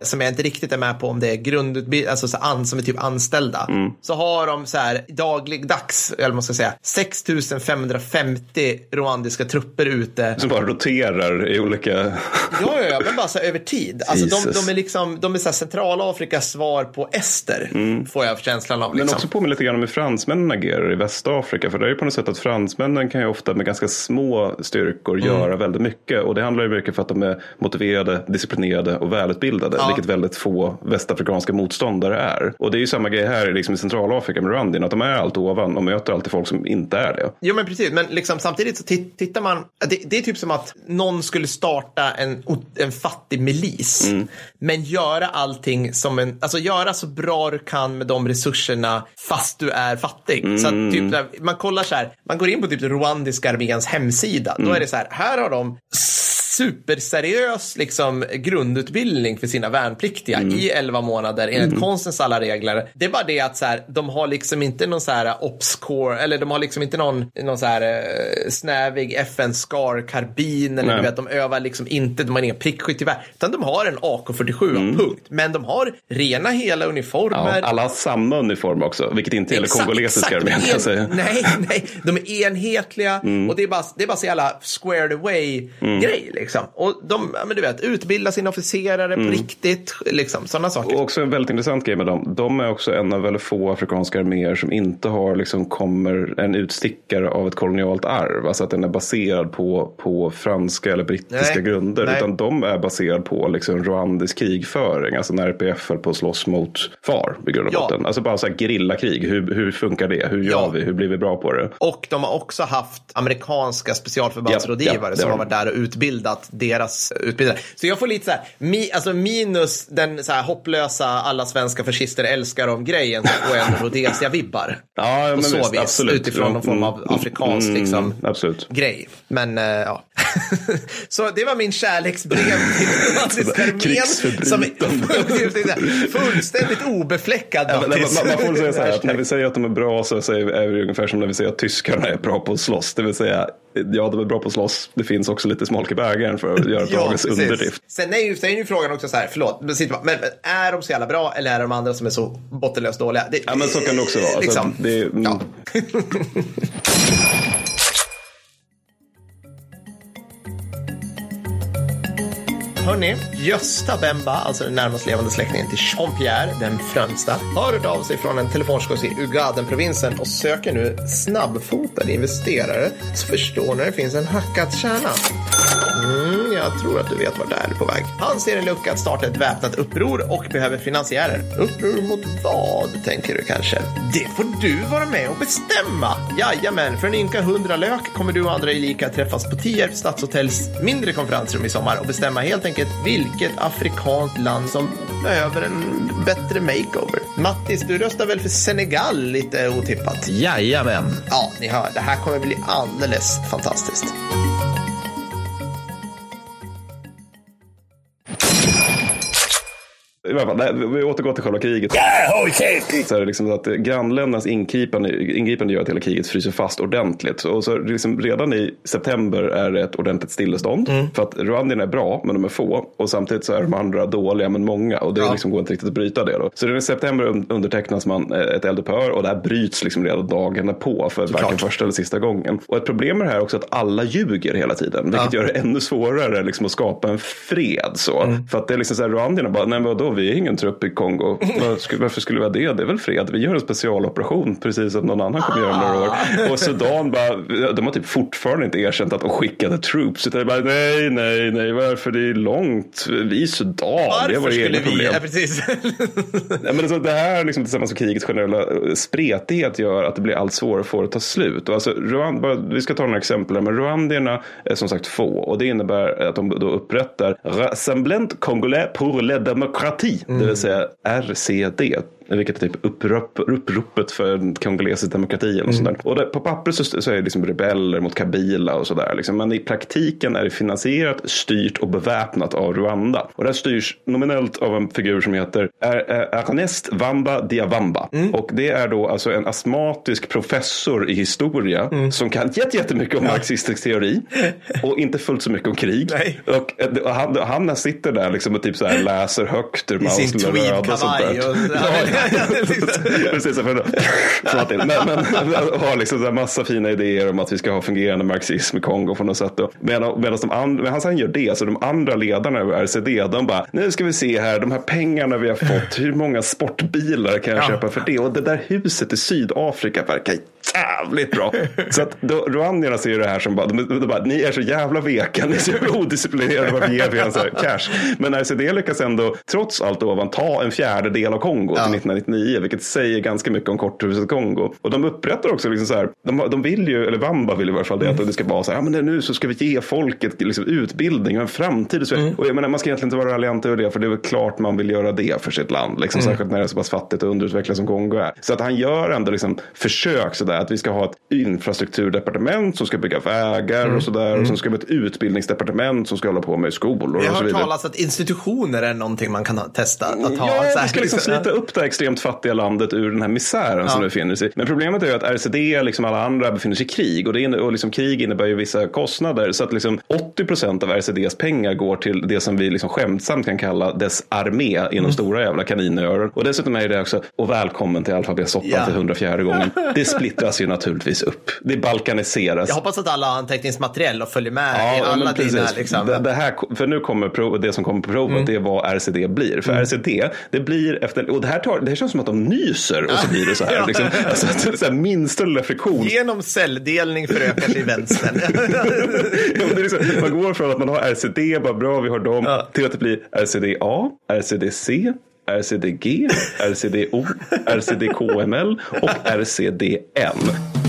som jag inte riktigt är med på om det är grundutbildning, alltså så an, som är typ anställda, så har de så här dagligdags, eller man ska säga, 6 550 rwandiska trupper ute. Som bara roterar i olika... Ja, ja, ja, men bara så här över tid. Alltså de, de är liksom, de är så här Centralafrikas svar på ester, får jag känslan av. Men Liksom. också påminner lite grann om hur fransmännen agerar i Västafrika. För det är ju på något sätt att fransmännen kan ju ofta med ganska små styrkor Mm. göra väldigt mycket. Och det handlar ju mycket för att de är motiverade, disciplinerade och välutbildade. Ja. Vilket väldigt få västafrikanska motståndare är. Och det är ju samma grej här liksom i Centralafrika med Rwandin. Att de är allt ovan och möter alltid folk som inte är det. Jo men precis, men liksom, samtidigt så tit- tittar man, det, det är typ som att någon skulle starta en, en fattig milis, men göra allting som en, alltså göra så bra du kan med de resurserna fast du är fattig. Så att typ, där- man kollar så här, man går in på typ rwandiska arméns hemsida, då är det så här, här har de superseriös liksom, grundutbildning för sina värnpliktiga i 11 månader enligt konstens alla regler. Det är bara det att så här, de har liksom inte någon så här ops-core eller de har liksom inte någon, någon så här eh, snävig FN-SCAR-karbin eller Nej. du vet, de övar liksom inte, de har inga prickskyttegevär, utan de har en AK47, punkt. Men de har rena hela Ja, uniformer. alla har samma uniform också. Vilket inte gäller kongolesiska armén. En-. [LAUGHS] Nej, nej, de är enhetliga och det är bara, det är bara så jävla squared away grej liksom. Och de, men du vet, utbilda sina officerare på riktigt, liksom, sådana saker. Och också en väldigt intressant grej med dem. De är också en av väldigt få afrikanska arméer som inte har liksom kommer en utstickare av ett kolonialt arv. Alltså att den är baserad på, på franska eller brittiska Nej, grunder. nej. Utan de är baserad på liksom rwandisk krigföring. Alltså när RPF höll på att slåss mot FAR i grund och Ja. botten. Alltså bara så här gerillakrig. Hur, hur funkar det? Hur gör Ja. vi? Hur blir vi bra på det? Och de har också haft amerikanska specialförbandsrådgivare Ja, som har varit där och utbildat deras utbildare. Så jag får lite så här, mi, alltså minus den så här hopplösa alla svenska fascister älskar om grejen och en [LAUGHS] Rhodesia-vibbar. Ja, På men så visst, vis, absolut. utifrån någon form av Mm, afrikansk mm, liksom, Absolut. grej. Men eh, ja. [LAUGHS] så det var min kärleksbrev till [LAUGHS] armén. Som Krigsförbrytande. är fullständigt obefläckad. Ja, man, man, man får säga så här att när vi säger att de är bra så säger vi, är vi ungefär som när vi säger att tyskarna är bra på att slåss. Det vill säga, ja de är bra på att slåss. Det finns också lite smolk i bägaren för att göra [LAUGHS] Prages precis. underdrift. Sen är, ju, sen är ju frågan också så här, förlåt, men, men är de så jävla bra eller är de andra som är så bottenlöst dåliga? Det, Ja men så kan det också vara. Liksom. det, mm, Ja. [LAUGHS] Hörni, Gösta Bemba, alltså den närmast levande släktingen till Jean-Pierre, den främsta, har hört av sig från en telefonskås i Ugaden-provinsen och söker nu snabbfotade investerare. Så förstår när det finns en hackad kärna. Mm, jag tror att du vet vart det är på väg. Han ser en lucka att starta ett väpnat uppror och behöver finansiärer. Uppror mot vad, tänker du kanske? Det får du vara med och bestämma. Jajamän, för en ynka hundra lök kommer du och andra elika träffas på Tierp Stadshotells mindre konferensrum i sommar och bestämma helt enkelt vilket afrikanskt land som behöver en bättre makeover. Mattis, du röstar väl för Senegal lite otippat? Jajamän. Ja, ni hör, det här kommer bli alldeles fantastiskt. I alla fall, nej, vi återgår till själva kriget. Så är det liksom så att grannländernas ingripande, ingripande gör att hela kriget fryser fast ordentligt. Och så liksom redan i september är det ett ordentligt stillestånd. För att rwandierna är bra, men de är få. Och samtidigt så är de andra dåliga, men många. Och det Ja. liksom går inte riktigt att bryta det. Då. Så redan i september un- undertecknas man eh, ett eldupphör och det här bryts liksom redan dagen på för varken första eller sista gången. Och ett problem med det här är också att alla ljuger hela tiden. Vilket gör det ännu svårare liksom, att skapa en fred. Så. För att det är liksom så här, rwandierna bara, nej men vadå, vi är ingen trupp i Kongo. Var skulle- Varför skulle vi ha det? Det är väl fred. Vi gör en specialoperation precis som någon annan kommer göra om några år. Och Sudan bara, de har typ fortfarande inte erkänt att de skickade troops. Utan det bara, nej, nej, nej, varför det är långt. Vi är Sudan, det är Varför våra skulle egna vi... problem. Ja, precis. [LAUGHS] Ja, men alltså, det här liksom, tillsammans med krigets generella eh, spretighet gör att det blir allt svårare att få det att ta slut. Och alltså, Rwand, bara, vi ska ta några exempel. här, Men rwandierna är som sagt få och det innebär att de då upprättar Rassemblement Congolais pour la démocratie parti, det vill säga RCD vilket är typ upprop, uppropet för kongolesisk demokrati. Och, mm. sådär. och det, på pappret så, så, är det liksom rebeller mot Kabila och sådär. Liksom. Men i praktiken är det finansierat, styrt och beväpnat av Rwanda. Och det här styrs nominellt av en figur som heter Ernest Wamba Diawamba. Mm. Och det är då alltså en astmatisk professor i historia mm. som kan jättemycket om ja. marxistisk teori [LAUGHS] och inte fullt så mycket om krig. Nej. Och, och han, han sitter där liksom och typ så här läser högt ur lilla röda. Och, Precis, för men, men har liksom en massa fina idéer om att vi ska ha fungerande marxism i Kongo på något sätt. Medan, medan de andra, medan han gör det, så de andra ledarna över RCD, de bara, nu ska vi se här, de här pengarna vi har fått, hur många sportbilar kan jag ja. köpa för det? Och det där huset i Sydafrika verkar jävligt bra. Så att då, rwandierna ser det här som bara, de, de bara, ni är så jävla veka, ni är så odisciplinerade, varför ger vi en så här cash? Men RCD lyckas ändå, trots allt ovan, ta en fjärdedel av Kongo ja. till 1999, vilket säger ganska mycket om korthuset Kongo. Och de upprättar också liksom så här, de, de vill ju, eller Wamba vill i varje fall det, mm. att det ska vara så här, ja men nu så ska vi ge folket liksom, utbildning och en framtid. Så, mm. Och jag menar, man ska egentligen inte vara raljant över det, för det är väl klart man vill göra det för sitt land, liksom, mm. särskilt när det är så pass fattigt och underutvecklat som Kongo är. Så att han gör ändå liksom försök sådär, att vi ska ha ett infrastrukturdepartement som ska bygga vägar mm. och sådär. Mm. Och sen ska vi ha ett utbildningsdepartement som ska hålla på med skolor. Jag har hört talas att institutioner är någonting man kan testa. Att ha, ja, vi ska liksom slita upp det här extremt fattiga landet ur den här misären ja. som det befinner sig i. Men problemet är ju att RCD, liksom alla andra, befinner sig i krig. Och, det in, och liksom krig innebär ju vissa kostnader. Så att liksom 80 procent av RCDs pengar går till det som vi liksom skämtsamt kan kalla dess armé inom mm. stora jävla kaninöron. Och dessutom är det också, och välkommen till alfabetsoppan ja. för 104 gången. [LAUGHS] Det splittras ju naturligtvis upp. Det balkaniseras. Jag hoppas att alla har anteckningsmaterial och följer med ja, i alla dina... Liksom. Det, det, här, för nu kommer prov, det som kommer på provet, mm. det är vad RCD blir. För mm. RCD, det blir efter, och det här, tar, det här känns som att de nyser och så blir det så här. [LAUGHS] liksom, alltså, så här minsta lilla friktion. Genom celldelning förökar sig vänstern. [LAUGHS] ja, liksom, man går från att man har RCD, bara bra vi har dem, ja. till att det blir RCDA, RCDC, RCDG, RCDO, RCDKML och RCDN.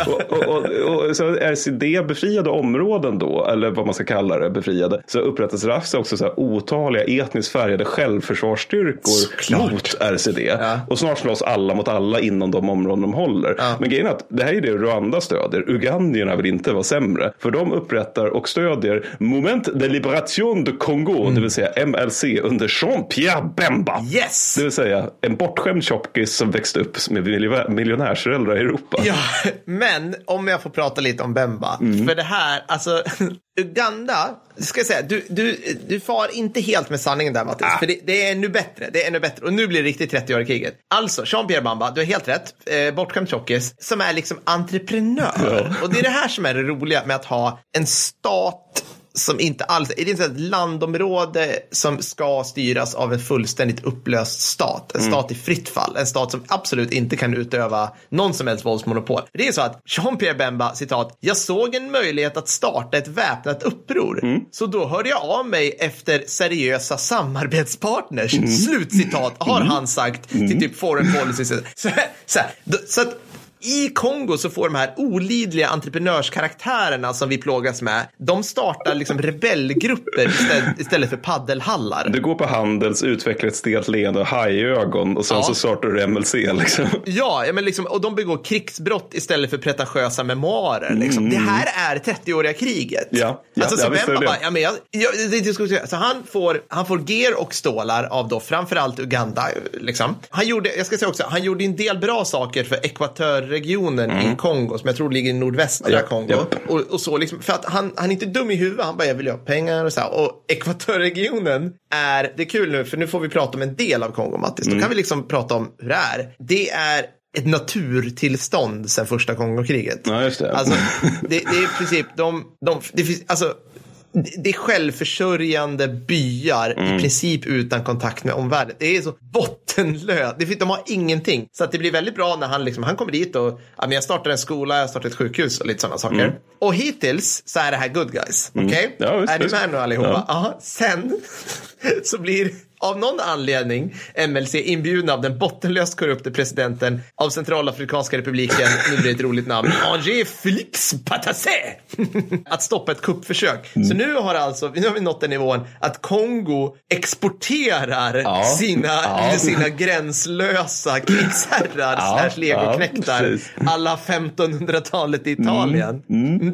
[LAUGHS] och, och, och, och, så RCD befriade områden då, eller vad man ska kalla det, befriade, så upprättas RAFS också så här otaliga etniskt färgade självförsvarsstyrkor Såklart. mot RCD. Ja. Och snart slåss alla mot alla inom de områden de håller. Ja. Men grejen är att det här är det Rwanda stödjer. Ugandierna vill inte vara sämre. För de upprättar och stödjer Moment de Liberation de Congo, mm. det vill säga MLC under Jean-Pierre Bemba. Yes! Det vill säga en bortskämd tjockis som växte upp med miljonärsföräldrar i Europa. Ja, men om jag får prata lite om Bemba. Mm. För det här, alltså [LAUGHS] Uganda, ska jag säga, du, du, du far inte helt med sanningen där Mattis. Ah. För det, det, är ännu bättre, det är ännu bättre. Och nu blir det riktigt 30 år i kriget. Alltså, Jean-Pierre Bamba, du har helt rätt. Eh, bortskämd tjockis, som är liksom entreprenör. Ja. Och det är det här som är det roliga med att ha en stat som inte alls, det är inte ett landområde som ska styras av en fullständigt upplöst stat. En mm. stat i fritt fall. En stat som absolut inte kan utöva någon som helst våldsmonopol. Det är så att Jean-Pierre Bemba, citat, jag såg en möjlighet att starta ett väpnat uppror. Mm. Så då hörde jag av mig efter seriösa samarbetspartners. Mm. Slutcitat har mm. han sagt till mm. typ foreign policy. Så, så, så, så att i Kongo så får de här olidliga entreprenörskaraktärerna som vi plågas med, de startar liksom rebellgrupper istället, istället för paddelhallar. Du går på Handels, utvecklar ett stelt leende och hajögon och sen ja. så startar du MLC liksom. Ja, men liksom, och de begår krigsbrott istället för pretentiösa memoarer. Liksom. Mm. Det här är 30-åriga kriget. Ja, ja, alltså, så ja, vem bara, ja, men jag, jag, det, det, så han får, han får ger och stålar av då framförallt Uganda. Liksom. Han gjorde, jag ska säga också, han gjorde en del bra saker för ekvatör regionen mm. i Kongo som jag tror ligger i nordvästra ja, Kongo. Ja. Och, och, så liksom, för att han, han är inte dum i huvudet, han bara jag vill ha pengar och så här. Och ekvatörregionen är, det är kul nu för nu får vi prata om en del av Kongo Mattis. Mm. Då kan vi liksom prata om hur det är. Det är ett naturtillstånd sen första Kongokriget. Ja, just det. Alltså, [LAUGHS] det, det är i princip, de, de, det finns, alltså det är självförsörjande byar mm. i princip utan kontakt med omvärlden. Det är så bottenlöst. De har ingenting. Så att det blir väldigt bra när han, liksom, han kommer dit och ja, men jag startar en skola, jag startar ett sjukhus och lite sådana saker. Mm. Och hittills så är det här good guys. Mm. Okej? Okay? Ja, är ni med nu allihopa? Ja. Aha. Sen [LAUGHS] så blir av någon anledning MLC inbjudna av den bottenlöst korrupte presidenten av Centralafrikanska republiken, nu blir det ett roligt namn, Angé Félix Patassé, [LAUGHS] att stoppa ett kuppförsök. Så nu har alltså, nu har vi nått den nivån att Kongo exporterar Ja. sina, Ja. [LAUGHS] sina gränslösa krigsherrar slash legoknektar ja, alla 1500-talet i Italien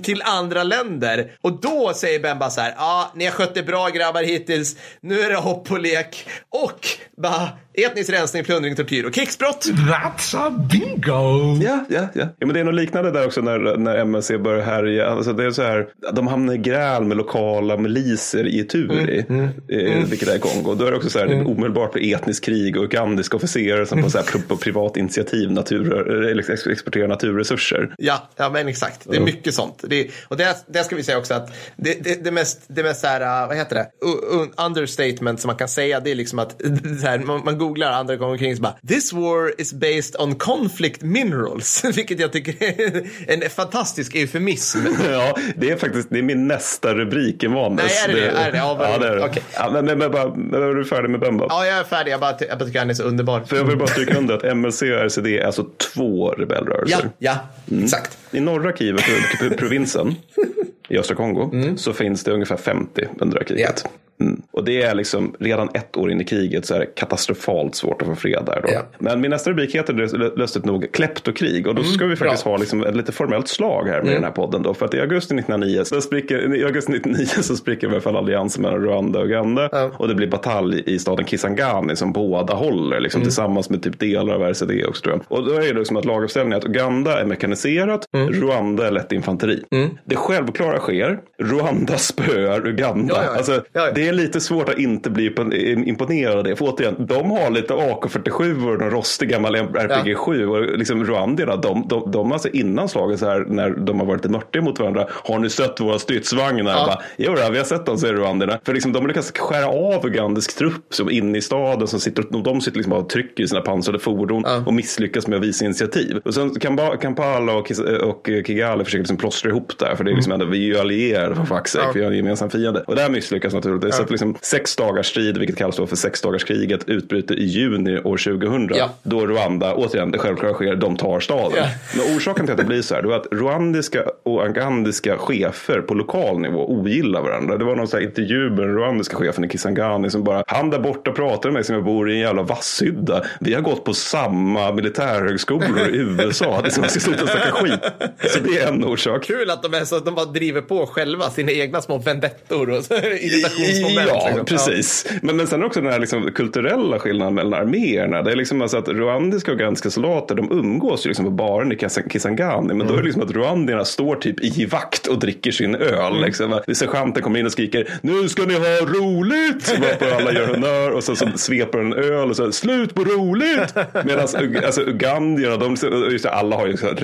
till andra länder. Och då säger Bemba så här, ja, ni har skött det bra grabbar hittills, nu är det hopp och lek och bara etnisk rensning, plundring, tortyr och krigsbrott. That's a bingo! Ja, ja, ja. ja men det är något liknande där också när, när MSC börjar härja. Alltså det är så här, de hamnar i gräl med lokala miliser i Ituri, eh, vilket är Kongo. Då är det också så här, det omedelbart blir etniskt krig och ugandiska officerare som på, så här, på, på privat initiativ natur, exporterar naturresurser. Ja, ja men exakt. Det är mycket sånt. Det, och det, det ska vi säga också att det, det, det mest, det mest så här, vad heter det, understatement som man kan säga, det är liksom att [LAUGHS] här, man, man googlar andra gånger omkring så bara, this war is based on conflict minerals, [LAUGHS] vilket jag tycker är en fantastisk eufemism. [LAUGHS] Ja, det är faktiskt det är min nästa rubrik i manus. Nej, är det det? Är det det? Ja, ja, det är det. Ja, men, men, men, bara, men är du färdig med Bemba? Ja, jag är färdig. Jag bara, jag bara tycker han är så underbar. För jag vill bara stryka under att MLC och RCD är alltså två Ja, rebellrörelser. ja, exakt. I norra Kivu, pro- pro- provinsen, i östra Kongo, Mm. så finns det ungefär 50 under det här kriget. Mm. Och det är liksom, redan ett år in i kriget så är det katastrofalt svårt att få fred där. Då. Ja. Men min nästa rubrik heter lustigt nog kleptokrig. Och då ska vi faktiskt Mm, bra. Mm. ha liksom ett lite formellt slag här med den här podden. Då. För att i augusti 1909, så spricker, i augusti 1999 så spricker i alla fall alliansen mellan Rwanda och Uganda. Ja. Och det blir batalj i staden Kisangani som båda håller liksom, Mm. tillsammans med typ delar av RCD också tror jag. Och då är det liksom att laguppställningen att Uganda är mekaniserat, Mm. Rwanda är lätt infanteri. Det självklara sker, Rwanda spöar Uganda. Ja, ja, ja. Alltså, Ja, ja. Det är lite svårt att inte bli impo- imponerad av det. För återigen, de har lite AK47 och en rostig gammal RPG7. Och liksom Rwandierna, de, de, de alltså innan slaget så här, när de har varit lite mörtiga mot varandra. Har ni sett våra stridsvagnar? Ja. Bara, jo, vi har sett dem, säger Rwandierna. För liksom, de lyckas skära av ugandisk trupp som inne i staden. Som sitter, och de sitter liksom bara och trycker i sina pansrade fordon Ja. och misslyckas med att visa initiativ. Och sen Kamba- Kampala och, Kis- och Kigali försöker liksom plåstra ihop det här. För det är liksom ändå, vi är ju allierade för fuck's sake. Ja. Vi har en gemensam fiende. Och det här misslyckas naturligtvis. Så att liksom sex dagars strid, vilket kallas då för sexdagarskriget, utbryter i juni år 2000. Ja. Då Rwanda, återigen det självklara sker, de tar staden. Ja. Men orsaken till att det blir så här, det var att rwandiska och ugandiska chefer på lokal nivå ogillar varandra. Det var någon så här intervju med den rwandiska chefen i Kisangani som bara, han där borta pratar med mig som jag bor i en jävla vasshydda. Vi har gått på samma militärhögskolor i [LAUGHS] USA. Det är som att ska sluta snacka skit. [LAUGHS] Så det är en orsak. Kul att de, är så, att de bara driver på själva sina egna små vendettor och så, [LAUGHS] irritationsmoment. Ja, liksom. precis. Men, men sen också den här liksom kulturella skillnaden mellan arméerna. Det är liksom alltså att rwandiska och ugandiska soldater de umgås ju liksom på baren i Kisa- Kisangani. Men då är det liksom att rwandierna står typ i vakt och dricker sin öl. Liksom. Sergeanten kommer in och skriker nu ska ni ha roligt. Varpå alla gör honnör och så, så sveper en öl och så slut på roligt. Medan alltså, ugandierna, de, alla har ju så här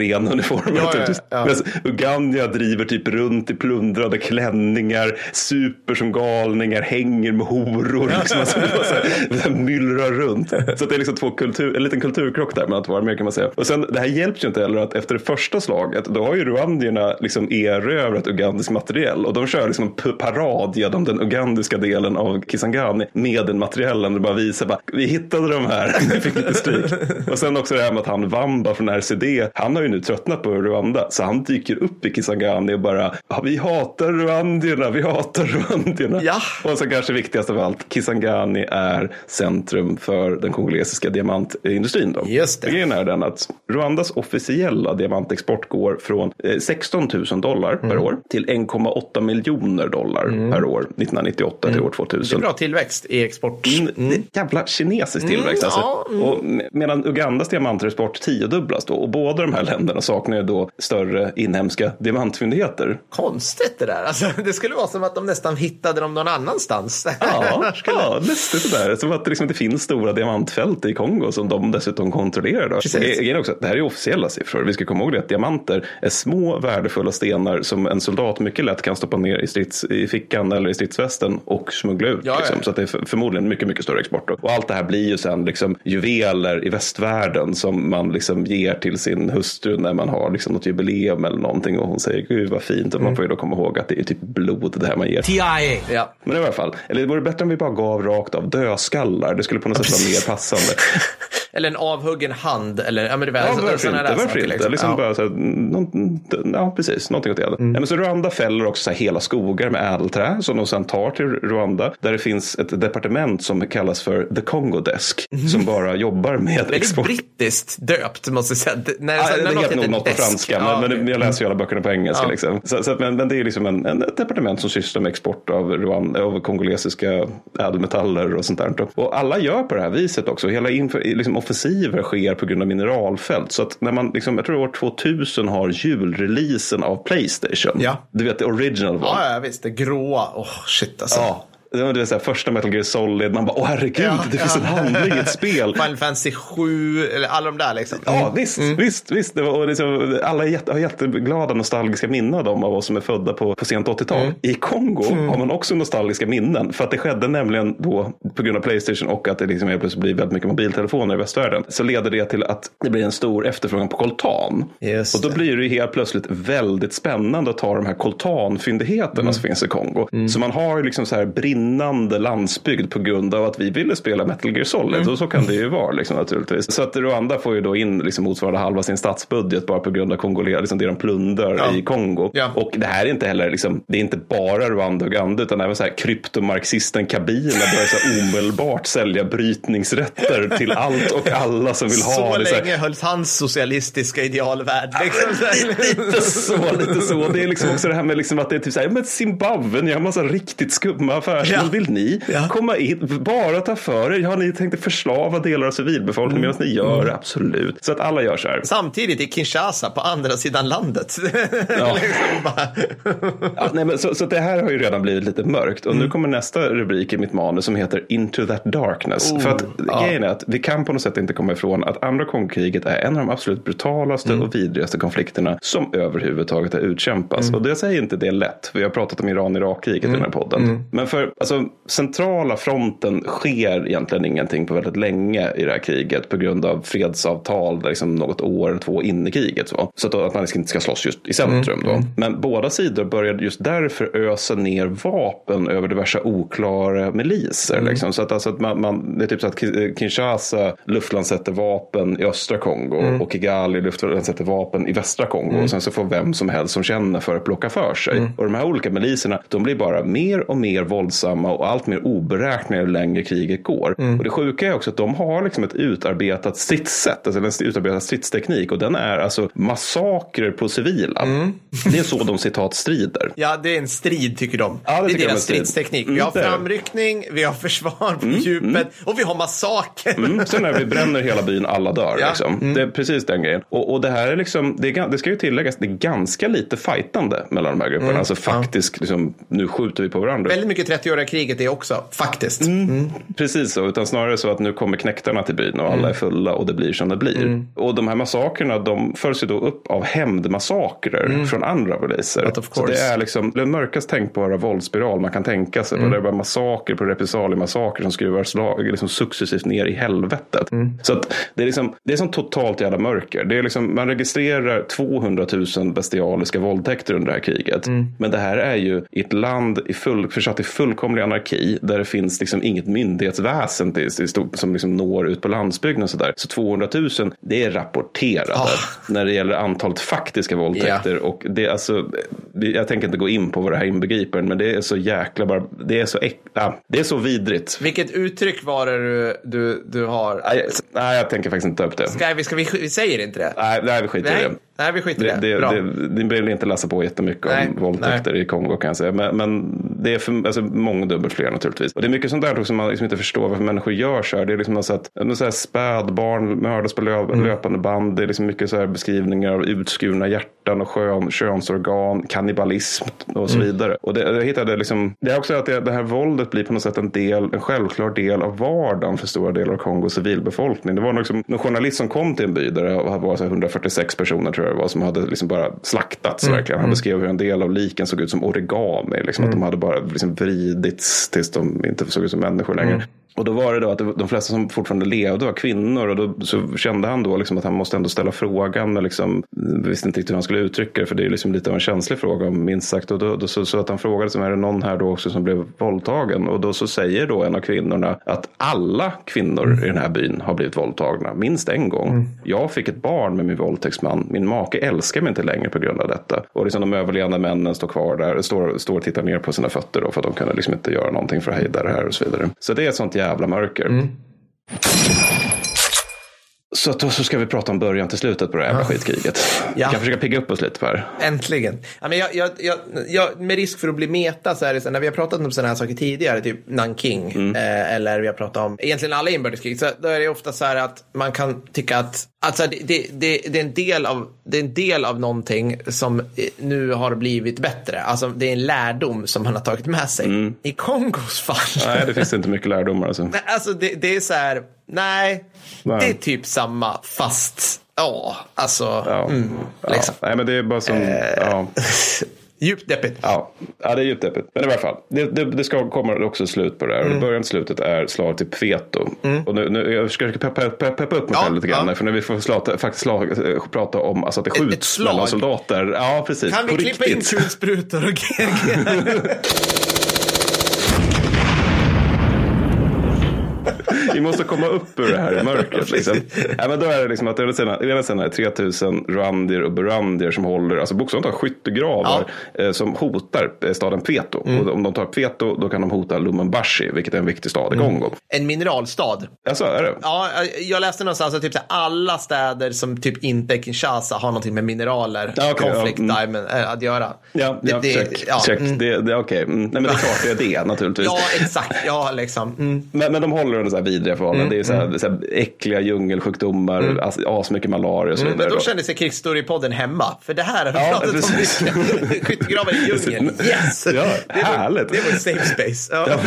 Ja, ja, naturligtvis. Ugandierna driver typ runt i plundrade klänningar, super som galningar, hänger med horor. Liksom, alltså, det så [LAUGHS] här, myllrar runt. Så det är liksom två kultur, en liten kulturkrock där mellan två arméer kan man säga. Och sen, det här hjälps ju inte heller att efter det första slaget, då har ju rwandierna liksom erövrat ugandisk materiell. Och de kör liksom en parad genom den ugandiska delen av Kisangani med den materiellen. Och bara visar bara, vi hittade de här, [LAUGHS] vi fick lite stryk. [LAUGHS] Och sen också det här med att han Vamba från RCD, han har ju nu tröttnat på Rwanda. Så han dyker upp i Kisangani och bara, ja, vi hatar rwandierna, vi hatar rwandierna. Ja. Och så kanske viktigast av allt, Kisangani är centrum för den kongolesiska diamantindustrin. Då. Just det. Grejen är den att Rwandas officiella diamantexport går från eh, 16 000 dollar Mm. per år till 1,8 miljoner dollar per år 1998 till år 2000. Bra tillväxt i export. Mm, det är jävla kinesisk tillväxt. Mm, alltså. ja, mm. och med- medan Ugandas diamantexport tiodubblas då. Och båda de här länderna saknar ju då större inhemska diamantfyndigheter. Konstigt det där. Alltså, det skulle vara som att de nästan hittade dem någon annanstans. [LAUGHS] Ja, ja lustigt det där. Som att det, liksom, det finns stora diamantfält i Kongo som de dessutom kontrollerar. Då. Grejen är också, det här är officiella siffror. Vi ska komma ihåg det att diamanter är små värdefulla stenar som en soldat mycket lätt kan stoppa ner i, strids, i fickan eller i stridsvästen och smuggla ut. Ja, liksom. Så det är för, förmodligen mycket, mycket större export. Då. Och allt det här blir ju sen liksom juveler i västvärlden som man liksom ger till sin hustru när man har liksom liksom något jubileum eller någonting och hon säger gud vad fint och man får ju då komma ihåg att det är typ blod det här man ger. TIA. Ja. Men i alla fall, eller det vore bättre om vi bara gav rakt av dödskallar. Det skulle på något sätt vara mer passande. [LAUGHS] Eller en avhuggen hand. Eller, ja, men det var, Ja, varför såna inte? där Varför saker, inte? liksom. Liksom Ja. bara så här, någon, ja, precis. Någonting åt det hållet. Ja, men så Rwanda fäller också så här hela skogar med ädelträ som de sen tar till Rwanda. Där det finns ett departement som kallas för The Congo Desk. Som bara jobbar med Väldigt export. brittiskt döpt måste jag säga. När, Ja, när det något heter nog något på franska, Ja, men, men jag läser ju alla böckerna på engelska. Ja. Liksom. Så, så, men, men det är liksom en, en, ett departement som sysslar med export av, Rwanda, av kongolesiska ädelmetaller och sånt där. Och alla gör på det här viset också. Hela inför, liksom offensiver sker på grund av mineralfält. Så att när man, liksom, jag tror år 2000 har julreleasen av Playstation. Ja. Du vet, the original one. Ja, ja, visst. Det gråa. Åh, shit alltså. Ja. Det var det vill säga, första Metal Gear Solid, man bara åh herregud, Ja, det finns ja. en handling i ett spel. Final Fantasy 7, eller alla de där liksom. Ja, visst, visst, visst. Det var, och liksom, alla är jätte, har jätteglada nostalgiska minnen av dem av oss som är födda på, på sent 80-tal. I Kongo har man också nostalgiska minnen. För att det skedde nämligen då på grund av Playstation och att det liksom helt plötsligt blir väldigt mycket mobiltelefoner i västvärlden. Så leder det till att det blir en stor efterfrågan på koltan. Just och då blir det ju helt plötsligt väldigt spännande att ta de här koltanfyndigheterna som finns i Kongo. Så man har ju liksom så här brinnande landsbygd på grund av att vi ville spela Metal Gear Solid. Och så kan det ju vara liksom, naturligtvis. Så att Rwanda får ju då in liksom, motsvarande halva sin statsbudget bara på grund av Kongolia, liksom det de plundrar Ja. i Kongo. Ja. Och det här är inte heller, liksom, det är inte bara Rwanda och Uganda utan även så här kryptomarxisten Kabila börjar så här omedelbart sälja brytningsrätter till allt och alla som vill ha Så det. Så här, länge hölls hans socialistiska idealvärld. Liksom. Lite så, lite så. Det är liksom också det här med liksom att det är typ så här, men Zimbabwe, ni har massa riktigt skumma affärsmän. Ja. Vill ni Ja. komma in, bara ta för er? Har ni tänkt förslava delar av civilbefolkningen medan ni gör det? Absolut. Så att alla gör så här. Samtidigt i Kinshasa på andra sidan landet. [LAUGHS] Ja. liksom. Ja, nej, men så, så det här har ju redan blivit lite mörkt. Och Mm. nu kommer nästa rubrik i mitt manus som heter Into that darkness. Oh, För att ja. grejen är att vi kan på något sätt inte komma ifrån att andra Kongokriget är en av de absolut brutalaste Mm. och vidrigaste konflikterna som överhuvudtaget har utkämpas. Mm. Och det säger inte det lätt. Vi har pratat om Iran-Irak-kriget i den här podden. Mm. Men för alltså, centrala fronten sker egentligen ingenting på väldigt länge i det här kriget på grund av fredsavtal där liksom något år eller två in i kriget. Så, så att, att man inte ska slåss just i centrum. Mm. Då. Men båda sidor började just därför ösa ner vapen över diverse oklara miliser. Mm. Liksom. Så att, alltså, att man, man, det är typ så att Ki- Kinshasa luftlandsätter vapen i östra Kongo Mm. och Kigali luftlandsätter vapen i västra Kongo. Och sen så får vem som helst som känner för att plocka för sig. Mm. Och de här olika miliserna, de blir bara mer och mer våldsamma och allt mer oberäkneliga ju längre kriget går. Mm. Och det sjuka är också att de har liksom ett utarbetat stridssätt, alltså en utarbetat stridsteknik. Och den är alltså massakrer på civila. Mm. Det är så de citat strider. Ja, det är en strid tycker de. Ja, det det är tycker de är deras strid. stridsteknik. Mm, vi har är det. framryckning, vi har försvar på djupet och vi har massaker. Mm, sen när vi bränner hela byn, alla dör. Ja. Liksom. Det är precis den grejen. Och, och det här är liksom, det, är, det ska ju tilläggas, det är ganska lite fightande mellan de här grupperna. Alltså faktiskt, liksom, nu skjuter vi på varandra. Väldigt mycket 30-åriga kriget är också, faktiskt. Mm. Precis så, utan snarare så att nu kommer knäktarna till byn och Mm. alla är fulla och det blir som det blir. Och de här massakerna de följs ju då upp av hämndmassakrer från andra poliser. Mm. Så det är liksom den mörkast tänkbara våldsspiral man kan tänka sig. Mm. Och det är bara massaker på repressaliemassaker som skruvar slag, liksom successivt ner i helvetet. Mm. Så att det är liksom, det är som totalt jävla mörker. Det är liksom, man registrerar 200 000 bestialiska våldtäkter under det här kriget. Mm. Men det här är ju i ett land i full, försatt i fullkomlig anarki där det finns liksom inget myndighetsväsen till, till, som liksom når ut på landsbygden och sådär. Så 200 000, det är rapporterade Ah. när det gäller antalet faktiska våldtäkter. Och det alltså, jag tänker inte gå in på vad det här inbegriper, men det är så jäkla bara, det är så, äck, ja, det är så vidrigt. Vilket uttryck var det du, du, du har? Nej, nej, jag tänker faktiskt inte ta upp det. Ska vi, ska vi, vi säger inte det? Nej, nej vi skiter i Nej, det. nej vi skiter i Det, det. det, Bra. det, ni behöver inte läsa på jättemycket Nej, om våldtäkter i Kongo kan jag säga. Men, men det är för, alltså, mångdubbelt fler naturligtvis. Och det är mycket sånt där också man liksom inte förstår varför människor gör så här. Det är liksom så att så här, spädbarn mördas på Mm. löpande band. Det är liksom mycket så här beskrivningar av utskurna hjärtan och skön, könsorgan, kannibalism och Mm. så vidare. Och det, jag hittade liksom, det är också att det, det här våldet blir på något sätt en del, en självklar del av vardagen för stora delar av Kongos civilbefolkning. Det var liksom någon journalist som kom till en by där det var så här 146 personer tror jag det var som hade liksom bara slaktats verkligen. Han beskrev hur en del av liken såg ut som origami. Liksom, Att de hade bara liksom vridits tills de inte såg ut som människor längre. Och då var det då att de flesta som fortfarande levde var kvinnor och då så kände han då liksom att han måste ändå ställa frågan. Liksom, visste inte riktigt hur han skulle uttrycka det för det är liksom lite av en känslig fråga minst sagt. Och då, då så, så, att han frågade sig, är det någon här då också som blev våldtagen? Och då så säger då en av kvinnorna att alla kvinnor i den här byn har blivit våldtagna minst en gång. Mm. Jag fick ett barn med min våldtäktsman. Min make älskar mig inte längre på grund av detta. Och liksom de överlevande männen står kvar där, står, står och tittar ner på sina fötter då för att de kunde liksom inte göra någonting för att hejda det här och så vidare. Så det är ett sånt jävla jävla mörker. Mm. Så då så ska vi prata om början till slutet på det här jävla skitkriget. Ja. Vi kan försöka pigga upp oss lite Per. Äntligen. Ja, men jag, jag, jag, med risk för att bli meta så är det så när vi har pratat om sådana här saker tidigare, typ Nanking, mm. eh, eller vi har pratat om egentligen alla inbördeskrig, så då är det ofta så här att man kan tycka att Alltså det, det, det, det, är en del av, det är en del av någonting som nu har blivit bättre. Alltså det är en lärdom som man har tagit med sig. Mm. I Kongos fall. Nej, det finns inte mycket lärdomar. Alltså, [LAUGHS] alltså det, det är så här, nej, nej, det är typ samma fast Ja, alltså. Ja. Mm, liksom. ja. Nej, men det är bara som... Eh, ja. [LAUGHS] Djupt deppigt. Ja. ja, det är djupt deppigt. Men i alla fall, det, det, det ska komma också slut på det här. Mm. Början till slutet är slaget till Pveto. Mm. Och nu, nu, jag ska peppa, peppa, peppa upp mig själv lite grann. Ja. För när vi får slata, faktiskt slag, prata om alltså, att det skjuts mellan soldater. Ja, precis. Kan vi klippa riktigt. in kulsprutor och GG? [LAUGHS] [LAUGHS] vi måste komma upp ur det här mörkret. Liksom. ja, men då är det liksom att det ena sidan är 3000 rwandier och burandier som håller, alltså bokstavligt talat skyttegravar ja. eh, som hotar eh, staden Pveto. Mm. Och om de tar Pveto då kan de hota Lumumbashi, vilket är en viktig stad i mm. Kongo. Mm. En mineralstad. Alltså, är det? Ja, jag läste någonstans att typ alla städer som typ inte är Kinshasa har någonting med mineraler, ja, okay, konflikt ja, mm. äh, att göra. Ja, det, ja det, check. Ja, check. Mm. Det, det, okay. mm. Nej, men det är klart det är det naturligtvis. ja, exakt. Ja, liksom. Mm. Men, men de håller under så här vidriga förhållanden. Mm. Det är så här, mm. så här äckliga djungelsjukdomar, mm. alltså, asmycket malaria och så vidare. Men då kände sig krigsstorypodden hemma. För det här har vi ja, pratat precis. om mycket. [LAUGHS] Skyttegravar i djungeln. Yes! Ja, det härligt. Var, det var safe space. Ja. ja [LAUGHS]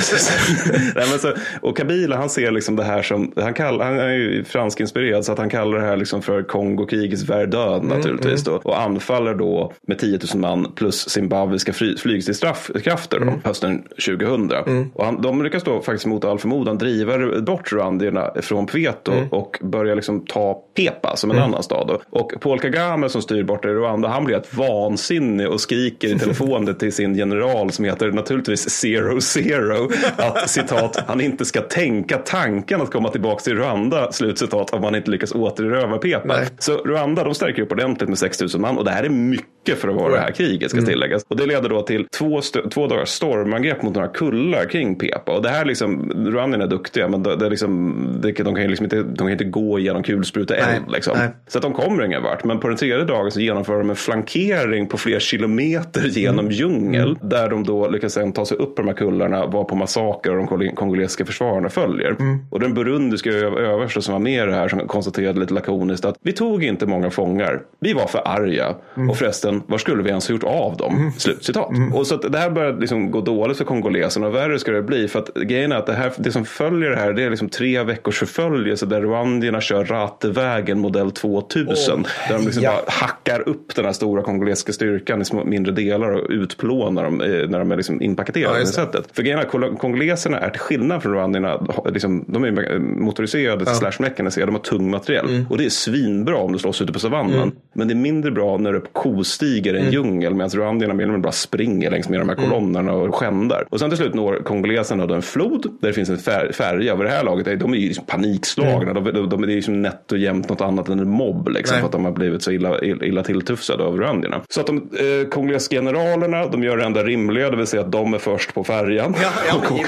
Nej, men så, och Kabila han ser liksom det här som, han, kall, han är ju fransk-inspirerad så att han kallar det här liksom för Kongokrigets Verdun mm, naturligtvis. Mm. Då, och anfaller då med 10 000 man plus zimbabwiska flygstridskrafter mm. hösten 2000. Mm. Och han, de lyckas då faktiskt mot all förmodan driva bort rwandierna från Pveto mm. och börjar liksom ta Pepa som en mm. annan stad. Och Paul Kagame som styr borta i Rwanda han blir ett vansinnig och skriker i [LAUGHS] telefonen till sin general som heter naturligtvis Zero Zero att citat han inte ska tänka tanken att komma tillbaka till Rwanda slutcitat om man inte lyckas återerövra Pepa. Nej. Så Rwanda de stärker upp ordentligt med 6000 man och det här är mycket för att vara det här kriget ska mm. tilläggas. Och det leder då till två, två dagars stormangrepp mot några kullar kring Pepa. Och det här liksom, Rwandierna är duktiga men det, det, liksom, det, de kan ju liksom inte, de kan inte gå igenom kulspruteeld. Liksom. Så att de kommer ingen vart. Men på den tredje dagen så genomför de en flankering på flera kilometer [LAUGHS] genom mm. djungel. Mm. Där de då lyckas sen ta sig upp på de här kullarna var på massaker och de kongolesiska försvararna följer. Mm. Och den burundiska överste som var med i det här som konstaterade lite lakoniskt att vi tog inte många fångar. Vi var för arga. Mm. Och förresten, var skulle vi ens ha gjort av dem? Mm. Slutcitat. Mm. Och så det här börjar liksom gå dåligt för kongoleserna och värre ska det bli. För att grejen är att det, här, det som följer det här det är liksom tre veckors förföljelse där rwandierna kör Ratevägen modell 2000. Oh, där de liksom ja. bara hackar upp den här stora kongolesiska styrkan i små, mindre delar och utplånar dem eh, när de är liksom inpaketerade ja, på det sättet. För grejen är kongoleserna är till skillnad från rwandierna, liksom, de är motoriserade ja. slash mekaniserade, de har tung materiell. Mm. Och det är svinbra om du slåss ute på savannen. Mm. Men det är mindre bra när du kostiger i en mm. djungel medan rwandierna mer eller mindre bara springer längs med de här mm. kolonnerna och skändar. Och sen till slut når kongoleserna en flod där det finns en färja. Vid det här laget är de är ju liksom panikslagna. Mm. De, de, de, är ju som nätt och jämnt något annat än en mobb. Liksom, för att de har blivit så illa, illa tilltufsade av rwandierna. Så att de eh, kongolesiska generalerna de gör det enda rimliga. Det vill säga att de är först på färjan. Ja, ja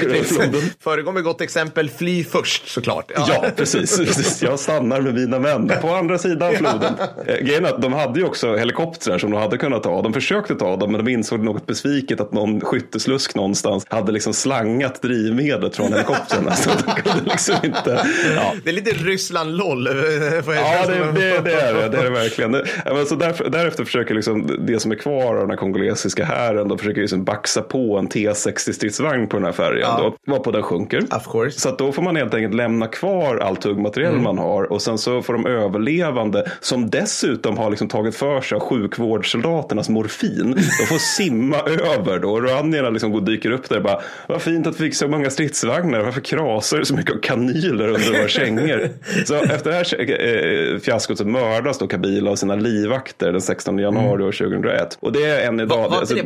Föregå med gott exempel. Fly först såklart. Ja, ja precis, precis. Jag stannar med mina män på andra sidan floden. Eh, grejen är att de hade ju också helikoptrar som de hade kunnat ta. De försökte ta dem men de insåg något besviket att någon skytteslusk någonstans hade liksom slangat drivmedlet från helikoptrarna. [LAUGHS] så de kunde liksom inte... Ja. Det är lite Ryssland-LOL. Ja, det, det, det, är det. Det är det verkligen. Men så därför, därefter försöker liksom det som är kvar av den här kongolesiska hären, då försöker liksom baxa på en T60-stridsvagn på den här färjan. Ja. Då, varpå den sjunker. Så då får man helt enkelt lämna kvar allt tuggmaterial man har och sen så får de överlevande som dessutom har liksom tagit för sig av sjukvårdssoldaternas morfin. De får simma [LAUGHS] över då. Rwanierna liksom går och dyker upp där och bara vad fint att vi fick så många stridsvagnar. Varför krasar det så mycket av kanyler under våra [LAUGHS] kängor? Så efter det här eh, fiaskot så mördas då Kabila av sina livvakter den 16 januari år 2001. Och det är än idag. Var, var alltså, det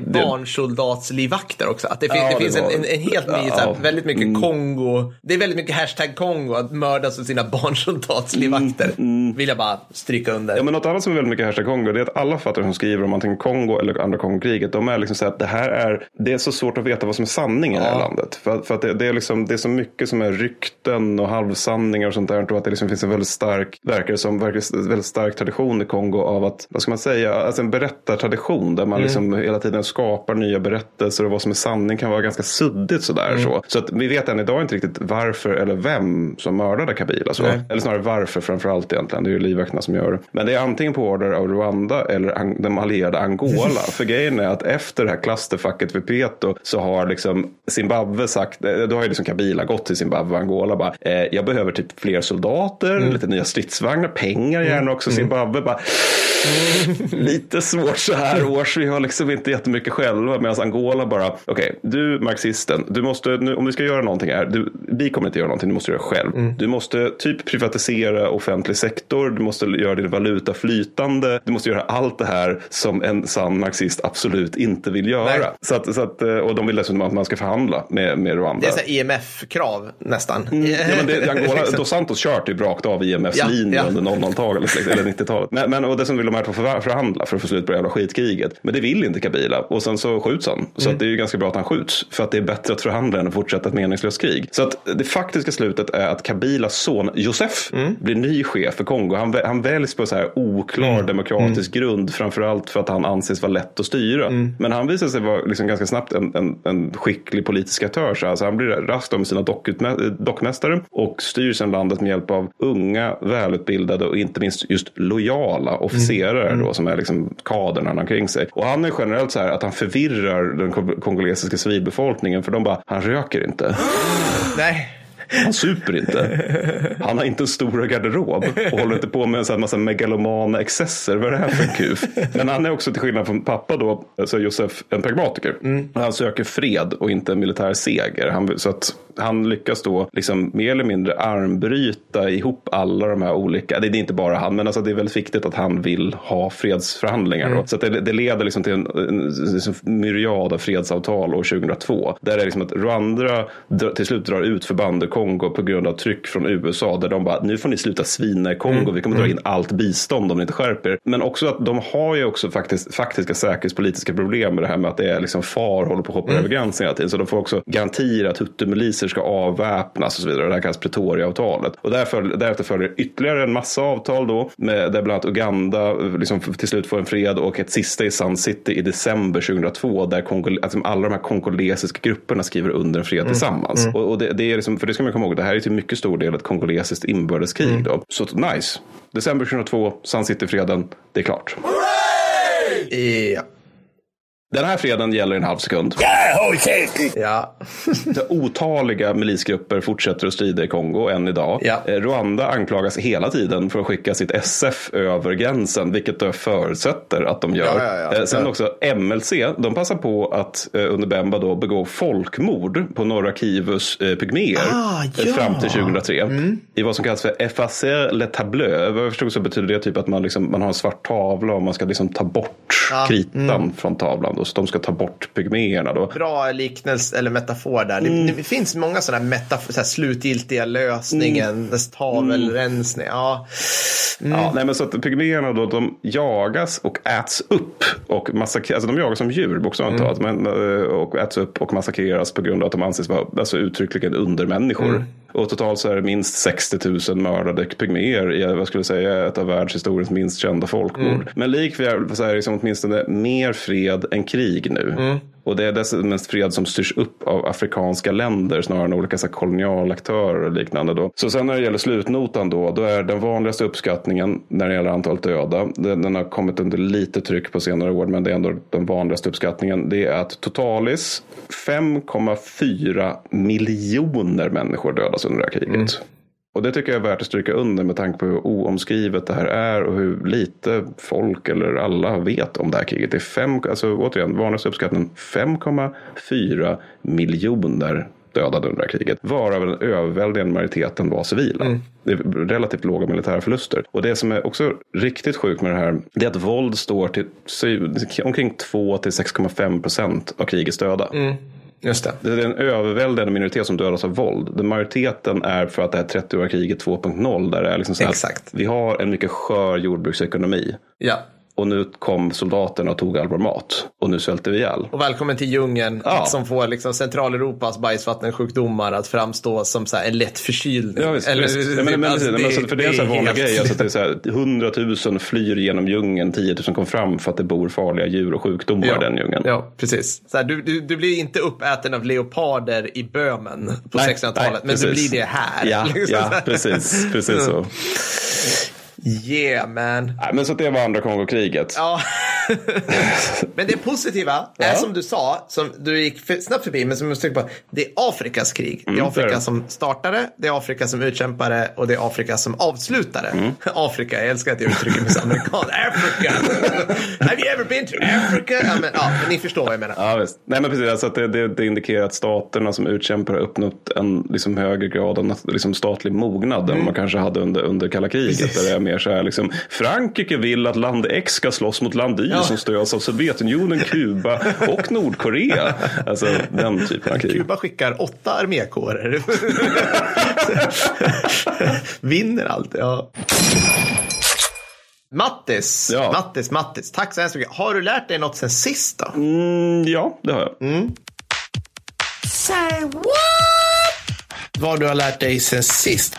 barnsoldatslivvakter också? Att det, fin- Ja, det det finns en, var- en, en helt ny, Ja. Mm. så här, väldigt mycket Kongo. Det är väldigt mycket hashtag Kongo att mördas av sina [LAUGHS] barnsoldatslivvakter. Vill jag bara stryka under. Mm, Ja, men något annat som är väldigt mycket hashtag Kongo det är att alla författare som skriver om antingen Kongo eller andra Kongokriget de är liksom så att det här är det är så svårt att veta vad som är sanning i det här landet. För, för att det, det, är liksom, det är så mycket som är rykten och halvsanningar och sånt där. Och att det liksom finns en väldigt stark, verkar som, väldigt stark tradition i Kongo av att, vad ska man säga, alltså en berättartradition där man liksom hela tiden skapar nya berättelser och vad som är sanning kan vara ganska suddigt sådär. Så, så att vi vet än idag inte riktigt varför eller vem som mördade Kabila. Så. Nej. Eller snarare varför framför allt egentligen. Det är ju livvakterna som gör det. Men det är antingen på order av Rwanda eller de allierade Angola. [LAUGHS] För grejen är att efter det här clusterfucket vid Peto så har liksom Zimbabwe sagt, eh, då har ju liksom Kabila gått till Zimbabwe och Angola bara, eh, jag behöver typ fler soldater, lite nya stridsvagnar, pengar gärna också. Zimbabwe bara, lite svårt så här års, vi har liksom inte jättemycket själva. Medan Angola bara, okej, du marxisten, du måste, nu, om vi ska göra någonting här, du, vi kommer inte göra någonting, du måste göra själv. Du måste typ privatisera offentlig sektor, du måste göra din valuta flytande, du måste göra allt det här som en sann marxist absolut inte vill göra. Nej. Så att, så att, och de vill dessutom att man ska förhandla med, med Rwanda. Det är så IMF-krav nästan. Ja, men det, Angola, [LAUGHS] Dos Santos kört typ rakt av IMFs Ja, linje ja. under 00-talet liksom, eller 90-talet. Men, men, och dessutom vill de här två förhandla för att få slut på det jävla skitkriget. Men det vill inte Kabila och sen så skjuts han. Så att det är ju ganska bra att han skjuts. För att det är bättre att förhandla än att fortsätta ett meningslöst krig. Så att det faktiska slutet är att Kabilas son Josef blir ny chef för Kongo. Han, han väljs på så här oklar demokratisk grund. Framförallt för att han anses vara lätt att styra. Men han visar sig vara liksom ganska snabbt en, en, en skicklig politisk aktör. Så alltså han blir raskt med sina dockutmä- dockmästare och styr sedan landet med hjälp av unga, välutbildade och inte minst just lojala officerare då, som är liksom kadern han har kring sig. Och han är generellt så här att han förvirrar den ko- kongolesiska civilbefolkningen för de bara, han röker inte. Nej. Han super inte. Han har inte en stor garderob och håller inte på med en sån massa megalomana excesser. Vad är det här för en kuf? Men han är också till skillnad från pappa då, alltså Josef, en pragmatiker. Han söker fred och inte en militär seger. Han, så att han lyckas då liksom mer eller mindre armbryta ihop alla de här olika, det är inte bara han, men alltså det är väldigt viktigt att han vill ha fredsförhandlingar. Då. Så det, det leder liksom till en, en, en myriad av fredsavtal år 2002. Där det är liksom att Rwanda till slut drar ut förband ur Kongo på grund av tryck från USA. Där de bara, nu får ni sluta svina i Kongo, vi kommer dra in allt bistånd om ni inte skärper er. Men också att de har ju också faktiskt, faktiska säkerhetspolitiska problem med det här med att det är liksom far håller på att hoppa över gränsen hela tiden. Så de får också garantier att hutumiliser ska avväpnas och så vidare. Det här kallas Pretoriaavtalet. Och därför, därefter följer ytterligare en massa avtal då. Med, där bland annat Uganda liksom till slut får en fred och ett sista i Sun City i december 2002. Där Kongol, alltså alla de här kongolesiska grupperna skriver under en fred tillsammans. Och, och det, det är liksom, för det ska man komma ihåg, det här är till mycket stor del ett kongolesiskt inbördeskrig. Då. Så nice. December 2002, Sun City-freden, det är klart. Ja. Den här freden gäller en halv sekund. Ja. Otaliga milisgrupper fortsätter att strida i Kongo än idag. Ja. Eh, Rwanda anklagas hela tiden för att skicka sitt SF över gränsen, vilket då förutsätter att de gör. Ja, ja, ja. Eh, Sen Ja. också MLC, de passar på att eh, under Bemba då begå folkmord på norra Kivus pygméer Ah, ja. Mm. fram till 2003. I vad som kallas för effacer le tableau. Vad jag förstod så betyder det typ att man, liksom, man har en svart tavla och man ska liksom ta bort Ja. kritan Mm. från tavlan. Då, så de ska ta bort pygméerna då. Bra liknelse eller metafor där. Mm. Det, det finns många sådana metaf- så här slutgiltiga lösningen, Mm. tavelrensning. Ja. Ja, nej, men så att pygméerna då, de jagas och äts upp. Och massakreras, alltså de jagas som djur bokstavligt talat. Men, eh, och äts upp och massakreras på grund av att de anses vara alltså, uttryckligen undermänniskor. Och totalt så är det minst 60 000 mördade pygméer i vad skulle jag säga, ett av världshistoriens minst kända folkmord. Men likväl så är det liksom åtminstone mer fred än krig nu. Och det är dessutom en fred som styrs upp av afrikanska länder snarare än olika så kolonialaktörer och liknande. Då. Så sen när det gäller slutnotan då, då är den vanligaste uppskattningen när det gäller antalet döda, den, den har kommit under lite tryck på senare år, men det är ändå den vanligaste uppskattningen, det är att totalis 5,4 miljoner människor dödas under det här kriget. Mm. Och det tycker jag är värt att stryka under med tanke på hur oomskrivet det här är och hur lite folk eller alla vet om det här kriget. Det är fem, alltså återigen, vanligaste uppskattningen 5,4 miljoner dödade under det här kriget. Varav den överväldigande majoriteten var civila. Mm. Det är relativt låga militära förluster. Och det som är också riktigt sjukt med det här, det är att våld står till omkring 2 till 6,5 procent av krigets döda. Mm. Just det. det är en överväldigande minoritet som dödas av våld. Den majoriteten är för att det är 30-åriga kriget 2.0. Där det är liksom så Exakt. vi har en mycket skör jordbruksekonomi. Ja. Och nu kom soldaterna och tog all vår mat. Och nu svälter vi ihjäl. Och välkommen till djungeln ja. som får liksom Centraleuropas bajsvattensjukdomar att framstå som så en lätt förkylning. Ja, visst, Eller, visst. men, men, alltså, det, alltså, för det är en sån vanlig grej. Alltså, det är så här, 100 000 flyr genom djungeln, 10 000 kom fram för att det bor farliga djur och sjukdomar ja. i den djungeln. Ja, precis. Så här, du, du, du, blir inte uppäten av leoparder i Böhmen på 1600-talet, men du blir det här. Ja, [LAUGHS] ja precis. precis så. [LAUGHS] Yeah man. Nej, men så det var andra Kongokriget. Ja. [LAUGHS] men det positiva är som du sa, som du gick för, snabbt förbi, men som jag tänkte på. Det är Afrikas krig. Mm, det är Afrika det. som startade, det är Afrika som utkämpade och det är Afrika som avslutade. Mm. [LAUGHS] Afrika, jag älskar att jag uttrycker mig så amerikanskt. [LAUGHS] Afrika! Have you ever been to Africa? Ja, men, ja, men ni förstår vad jag menar. Ja, visst. Nej, men precis. Alltså det, det, det indikerar att staterna som utkämpar har uppnått en liksom, högre grad av liksom, statlig mognad mm. än man kanske hade under, under kalla kriget. Precis. Där det är mer så här, liksom, Frankrike vill att land X ska slåss mot land Y ja. som stöds av Sovjetunionen, Kuba och Nordkorea. Alltså den typen av krig. Kuba skickar åtta armékårer. [LAUGHS] Vinner allt, ja. Mattis, ja. Mattis, Mattis. Tack så hemskt mycket. Har du lärt dig något sen sist då? Mm, ja, det har jag. Mm. Say what? Vad du har lärt dig sen sist?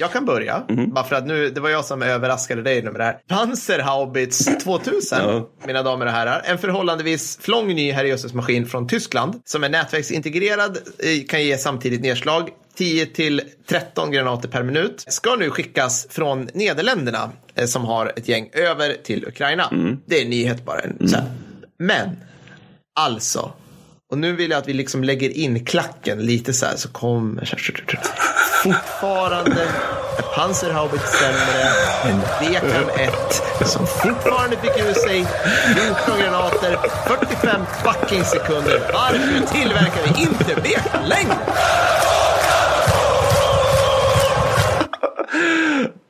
Jag kan börja, mm. bara för att nu, det var jag som överraskade dig med det här. Panzerhaubitz 2000, ja. mina damer och herrar. En förhållandevis flång ny herrejösses-maskin från Tyskland som är nätverksintegrerad, eh, kan ge samtidigt nedslag. 10 till 13 granater per minut ska nu skickas från Nederländerna eh, som har ett gäng över till Ukraina. Mm. Det är en nyhet bara. Mm. Men, alltså, och nu vill jag att vi liksom lägger in klacken lite så här så kommer fortfarande Panzerhaubitz sämre än BKM-1 som fortfarande fick ur sig 14 granater 45 fucking sekunder. Varför tillverkar vi inte BK längre?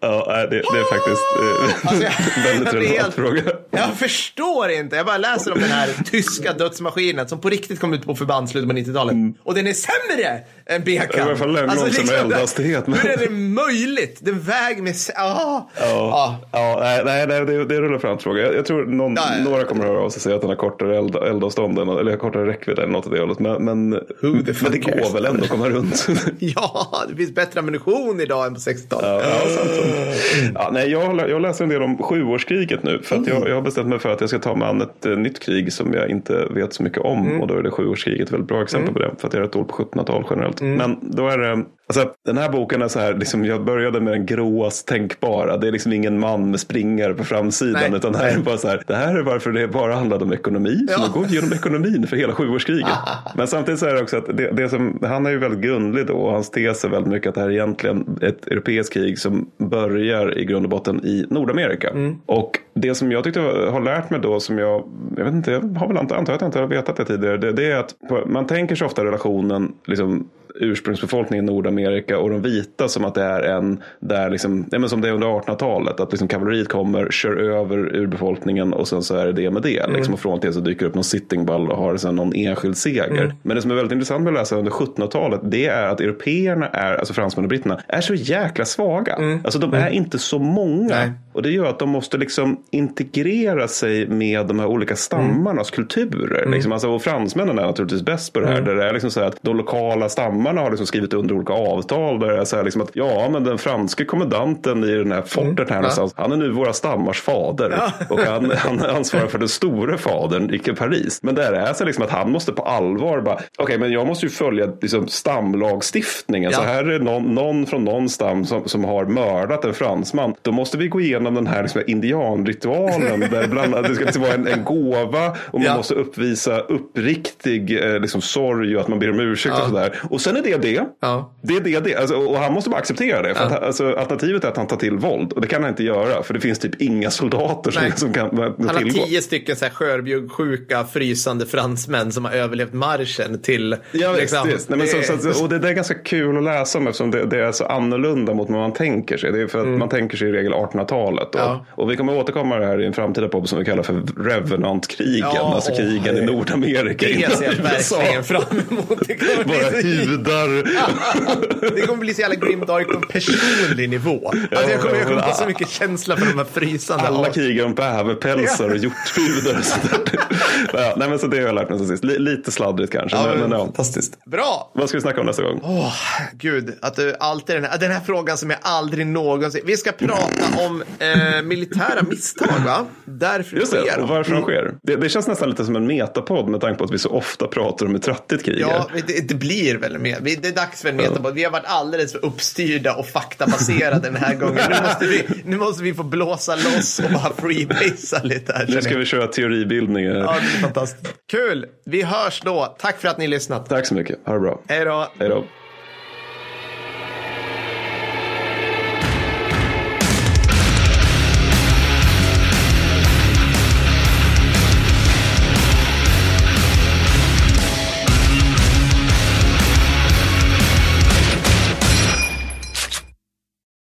Ja, det, det är faktiskt eh, alltså, väldigt relevant fråga. Jag förstår inte. Jag bara läser om den här tyska dödsmaskinen som på riktigt kom ut på förband slutet på 90-talet. Mm. Och den är sämre än BK. I alla fall en alltså, liksom, eldhastighet. Men... Hur är det möjligt? Den väger med... Ah. Ja, ja. nej, nej, nej det, det är en relevant fråga. Jag, jag tror någon, ja, ja. några kommer att höra av sig och säga att den har kortare eld, eldavstånd eller kortare räckvidd eller något av det hållet. Men, men, men det går väl ändå att komma runt. [LAUGHS] ja, det finns bättre ammunition idag än på 60-talet. Ja, ja, Ja, nej, jag, jag läser en del om sjuårskriget nu. För att jag, jag har bestämt mig för att jag ska ta mig an ett uh, nytt krig som jag inte vet så mycket om. Mm. Och då är det sjuårskriget ett väldigt bra exempel mm. på det. För att jag är ett år på 1700-tal generellt. Mm. Men då är det Alltså, den här boken är så här, liksom, jag började med den gråast tänkbara. Det är liksom ingen man med springare på framsidan. Nej. Utan här är bara så här, det här är varför det bara handlade om ekonomi. Så ja. går igenom ekonomin för hela sjuårskriget. [LAUGHS] Men samtidigt så är det också att det, det som, han är ju väldigt grundlig då. Och hans tes är väldigt mycket att det här är egentligen ett europeiskt krig som börjar i grund och botten i Nordamerika. Mm. Och det som jag tyckte har lärt mig då som jag, jag vet inte, jag har väl antar att jag inte har vetat det tidigare. Det, det är att man tänker sig ofta relationen liksom ursprungsbefolkningen i Nordamerika och de vita som att det är en där liksom, ja, men som det är under 1800-talet, att liksom kavalleriet kommer, kör över urbefolkningen och sen så är det det med det. Mm. Liksom, och från det så dyker upp någon sitting ball och har sen någon enskild seger. Mm. Men det som är väldigt intressant med att läsa under 1700-talet det är att européerna är, alltså fransmän och britterna, är så jäkla svaga. Mm. Alltså de är mm. inte så många. Nej. Och det gör att de måste liksom integrera sig med de här olika stammarnas kulturer. Mm. Liksom, alltså, och fransmännen är naturligtvis bäst på det här. Där det är liksom så att de lokala stammarna stammarna har liksom skrivit under olika avtal där det är så här liksom att ja, men den franske kommendanten i den här fortet här någonstans, han är nu våra stammars fader och han, han ansvarar för den store fadern i Paris. Men där är så liksom att han måste på allvar bara, okej, men jag måste ju följa liksom stamlagstiftningen. Så Ja. här är någon, någon från någon stam som, som har mördat en fransman. Då måste vi gå igenom den här liksom, indianritualen där bland annat det ska liksom vara en, en gåva och man Ja. måste uppvisa uppriktig eh, liksom, sorg och att man ber om ursäkt och sådär. Och sen är det det. Ja. Det är det, det. Alltså, och han måste bara acceptera det. För att, alltså, alternativet är att han tar till våld och det kan han inte göra för det finns typ inga soldater som, [LAUGHS] som kan Han har tillgå. tio stycken så här skörbjuggsjuka, frysande fransmän som har överlevt marschen till... Ja, liksom, visst. Nej, men det- så, så, och det, det är ganska kul att läsa om eftersom det, det är så annorlunda mot vad man tänker sig. Det är för att man tänker sig i regel 1800-talet. Och, Mm. Ja. och vi kommer återkomma det här i en framtida podd som vi kallar för Revenant-krigen. Ja, alltså åh, krigen i det- Nordamerika Det ser jag [LAUGHS] verkligen fram emot. Det hudar. [LAUGHS] det kommer bli så jävla grimdark på en personlig nivå. Alltså jag kommer, jag kommer få så mycket känsla för de här frysande Alla as- krigar om bäverpälsar och hjorthudar och sånt där. [LAUGHS] ja, nej, men så det har jag lärt mig sen sist. Li- Lite sladdrigt kanske. Ja, men, men, ja. fantastiskt. Bra! Vad ska vi snacka om nästa gång? Åh, gud, att du alltid den här, den här frågan som jag aldrig någonsin... Vi ska prata om eh, militära misstag, va? Därför Just det, de. och varför de sker. Det, det känns nästan lite som en metapodd med tanke på att vi så ofta pratar om hur trattigt krig är. Ja, det, det blir väl mer. Vi- Det är dags för en metapod. Vi har varit alldeles för uppstyrda och faktabaserade den här gången. Nu måste vi, nu måste vi få blåsa loss och bara freebasea lite här. Nu ska vi köra teoribildning. här. Ja, det är fantastiskt. Kul! Vi hörs då. Tack för att ni har lyssnat. Tack så mycket. Ha det bra. Hej då! Hej då.